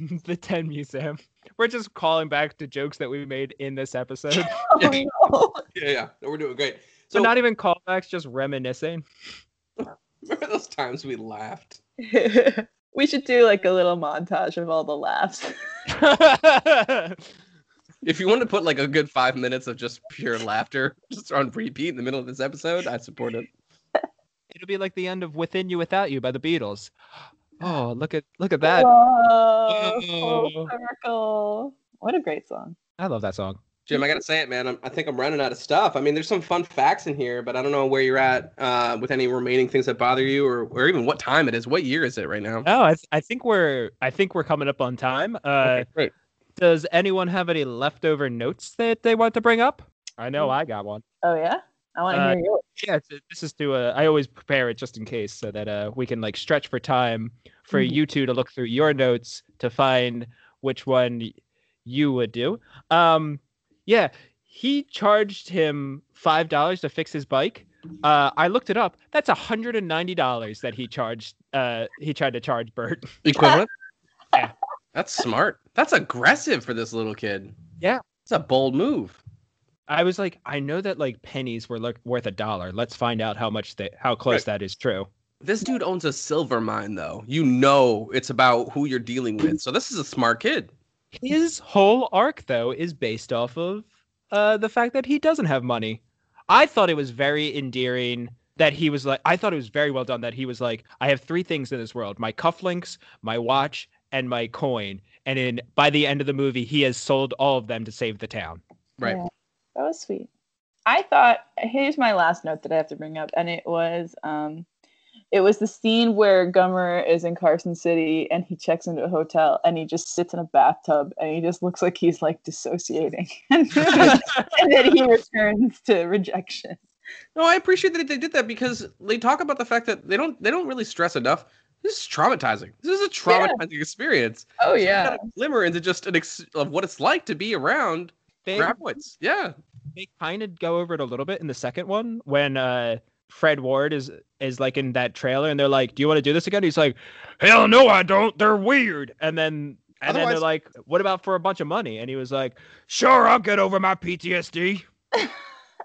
[laughs] the 10 Museum. We're just calling back to jokes that we made in this episode. [laughs] [laughs] Oh no. yeah, yeah. No, we're doing great. So So not even callbacks, just reminiscing. remember those times we laughed? we should do like a little montage of all the laughs. If you want to put like a good five minutes of just pure laughter just on repeat in the middle of this episode, I support it. It'll be like the end of "Within You, Without You" by the Beatles. [gasps] Oh, look at look at that! Whoa, Oh. circle. What a great song. I love that song. Jim, I gotta say it, man. I'm, I think I'm running out of stuff. I mean, there's some fun facts in here, but I don't know where you're at uh, with any remaining things that bother you, or, or even what time it is. What year is it right now? Oh, I, th- I think we're I think we're coming up on time. Uh, Okay, great. Does anyone have any leftover notes that they want to bring up? I know I got one. Oh yeah, I want to Uh, hear yours. Yeah, it's, this is to. Uh, I always prepare it just in case, so that uh, we can like stretch for time for Mhm. you two to look through your notes to find which one you would do. Um, yeah, he charged him five dollars to fix his bike. Uh, I looked it up. That's hundred and ninety dollars that he charged. Uh, he tried to charge Burt. [laughs] Equivalent? Yeah. That's smart. That's aggressive for this little kid. Yeah. It's a bold move. I was like, I know that like pennies were like worth a dollar. Let's find out how much that how close Right. that is true. This dude owns a silver mine, though. You know it's about who you're dealing with. So this is a smart kid. His whole arc though is based off of uh the fact that he doesn't have money. I thought it was very endearing that he was like I thought it was very well done that he was like I have three things in this world: my cufflinks, my watch, and my coin. And in by the end of the movie, he has sold all of them to save the town. Right. Yeah, that was sweet. I thought here's my last note that I have to bring up, and it was um, it was the scene where Gummer is in Carson City and he checks into a hotel and he just sits in a bathtub and he just looks like he's like dissociating, [laughs] and then he [laughs] returns to rejection. No, I appreciate that they did that because they talk about the fact that they don't they don't really stress enough. This is traumatizing. This is a traumatizing experience. Oh got glimmer into just an ex- of what it's like to be around They, graboids. Yeah. they kind of go over it a little bit in the second one when uh Fred Ward is is like in that trailer and they're like, "Do you want to do this again?" He's like, "Hell no, I don't. They're weird." And then and then they're like, "What about for a bunch of money?" And he was like, "Sure, I'll get over my PTSD." [laughs]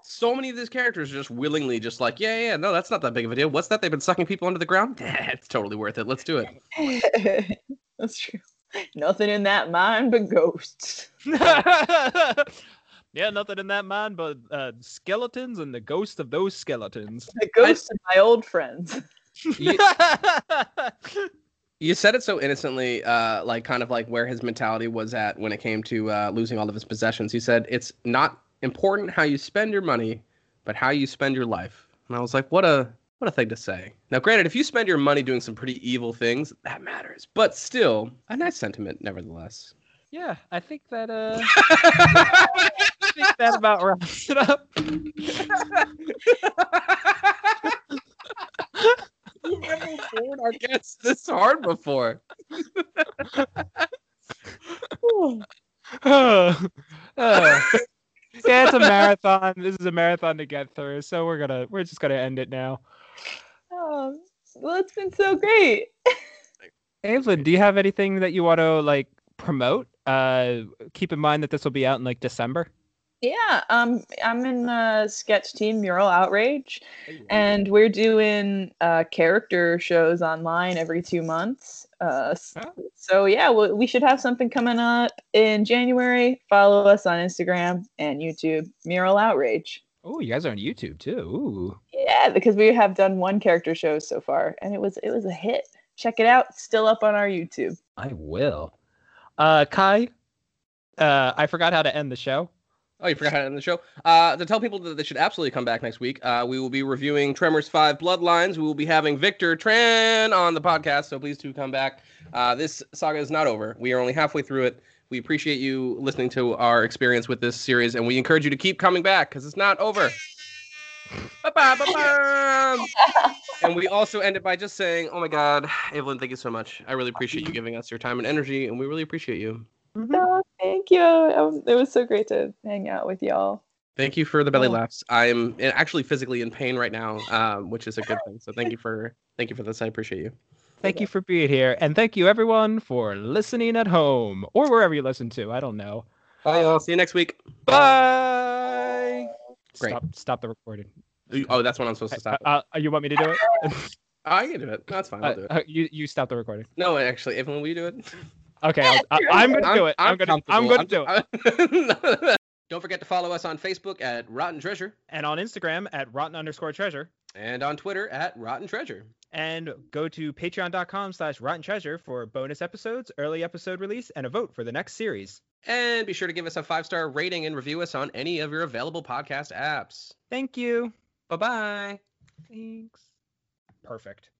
So many of these characters are just willingly just like, yeah, yeah, no, that's not that big of a deal. What's that? They've been sucking people under the ground? Yeah, [laughs] it's totally worth it. Let's do it. [laughs] That's true. Nothing in that mind but ghosts. [laughs] yeah, nothing in that mind but uh, skeletons and the ghost of those skeletons. The ghosts of my old friends. You, [laughs] you said it so innocently, uh, like kind of like where his mentality was at when it came to uh, losing all of his possessions. He said, it's not important how you spend your money, but how you spend your life. And I was like, what a what a thing to say. Now, granted, if you spend your money doing some pretty evil things, that matters. But still, a nice sentiment, nevertheless. Yeah, I think that uh, I [laughs] think that about wraps it up. [laughs] [laughs] We've never bored our guests this hard before. [sighs] Uh, yeah, it's a marathon. This is a marathon to get through, so we're gonna we're just gonna end it now. Oh, well, it's been so great. Evelyn, do you have anything that you want to like promote? Uh, keep in mind that this will be out in like December. Yeah, um, I'm in the sketch team Mural Outrage, and we're doing uh, character shows online every two months. Uh, Oh. So yeah, we we should have something coming up in January. Follow us on Instagram and YouTube, Mural Outrage. Oh, you guys are on YouTube too. Ooh. Yeah, because we have done one character show so far, and it was it was a hit. Check it out. Still up on our YouTube. I will. Uh, Kai, uh, I forgot how to end the show. Oh, you forgot how to end the show. Uh, to tell people that they should absolutely come back next week, uh, we will be reviewing Tremors 5 Bloodlines. We will be having Victor Tran on the podcast, so please do come back. Uh, this saga is not over. We are only halfway through it. We appreciate you listening to our experience with this series, and we encourage you to keep coming back because it's not over. Ba-ba, ba-ba. [laughs] and we also end it by just saying, oh my God, Evelyn, thank you so much. I really appreciate you giving us your time and energy, and we really appreciate you. Oh, thank you. It was so great to hang out with y'all. Thank you for the belly laughs. I'm actually physically in pain right now, um, which is a good thing. So thank you for thank you for this. I appreciate you. Thank you for being here, and thank you everyone for listening at home or wherever you listen to. I don't know. Bye, y'all. See you next week. Bye. Great. Stop. Stop the recording. Oh, that's when I'm supposed to stop. Uh, uh, you want me to do it? [laughs] I can do it. That's fine. I'll Uh, do it. uh, you you stop the recording. No, actually, Evelyn, will you do it? Okay, I'll, I, [laughs] I'm gonna do it. I'm, gonna I'm gonna do it. it. [laughs] Don't forget to follow us on Facebook at Rotten Treasure And on Instagram at rotten underscore treasure. and on Twitter at Rotten Treasure. And go to patreon.com slash rotten treasure for bonus episodes, early episode release, and a vote for the next series. And be sure to give us a five star rating and review us on any of your available podcast apps. Thank you. Bye bye. Thanks. Perfect.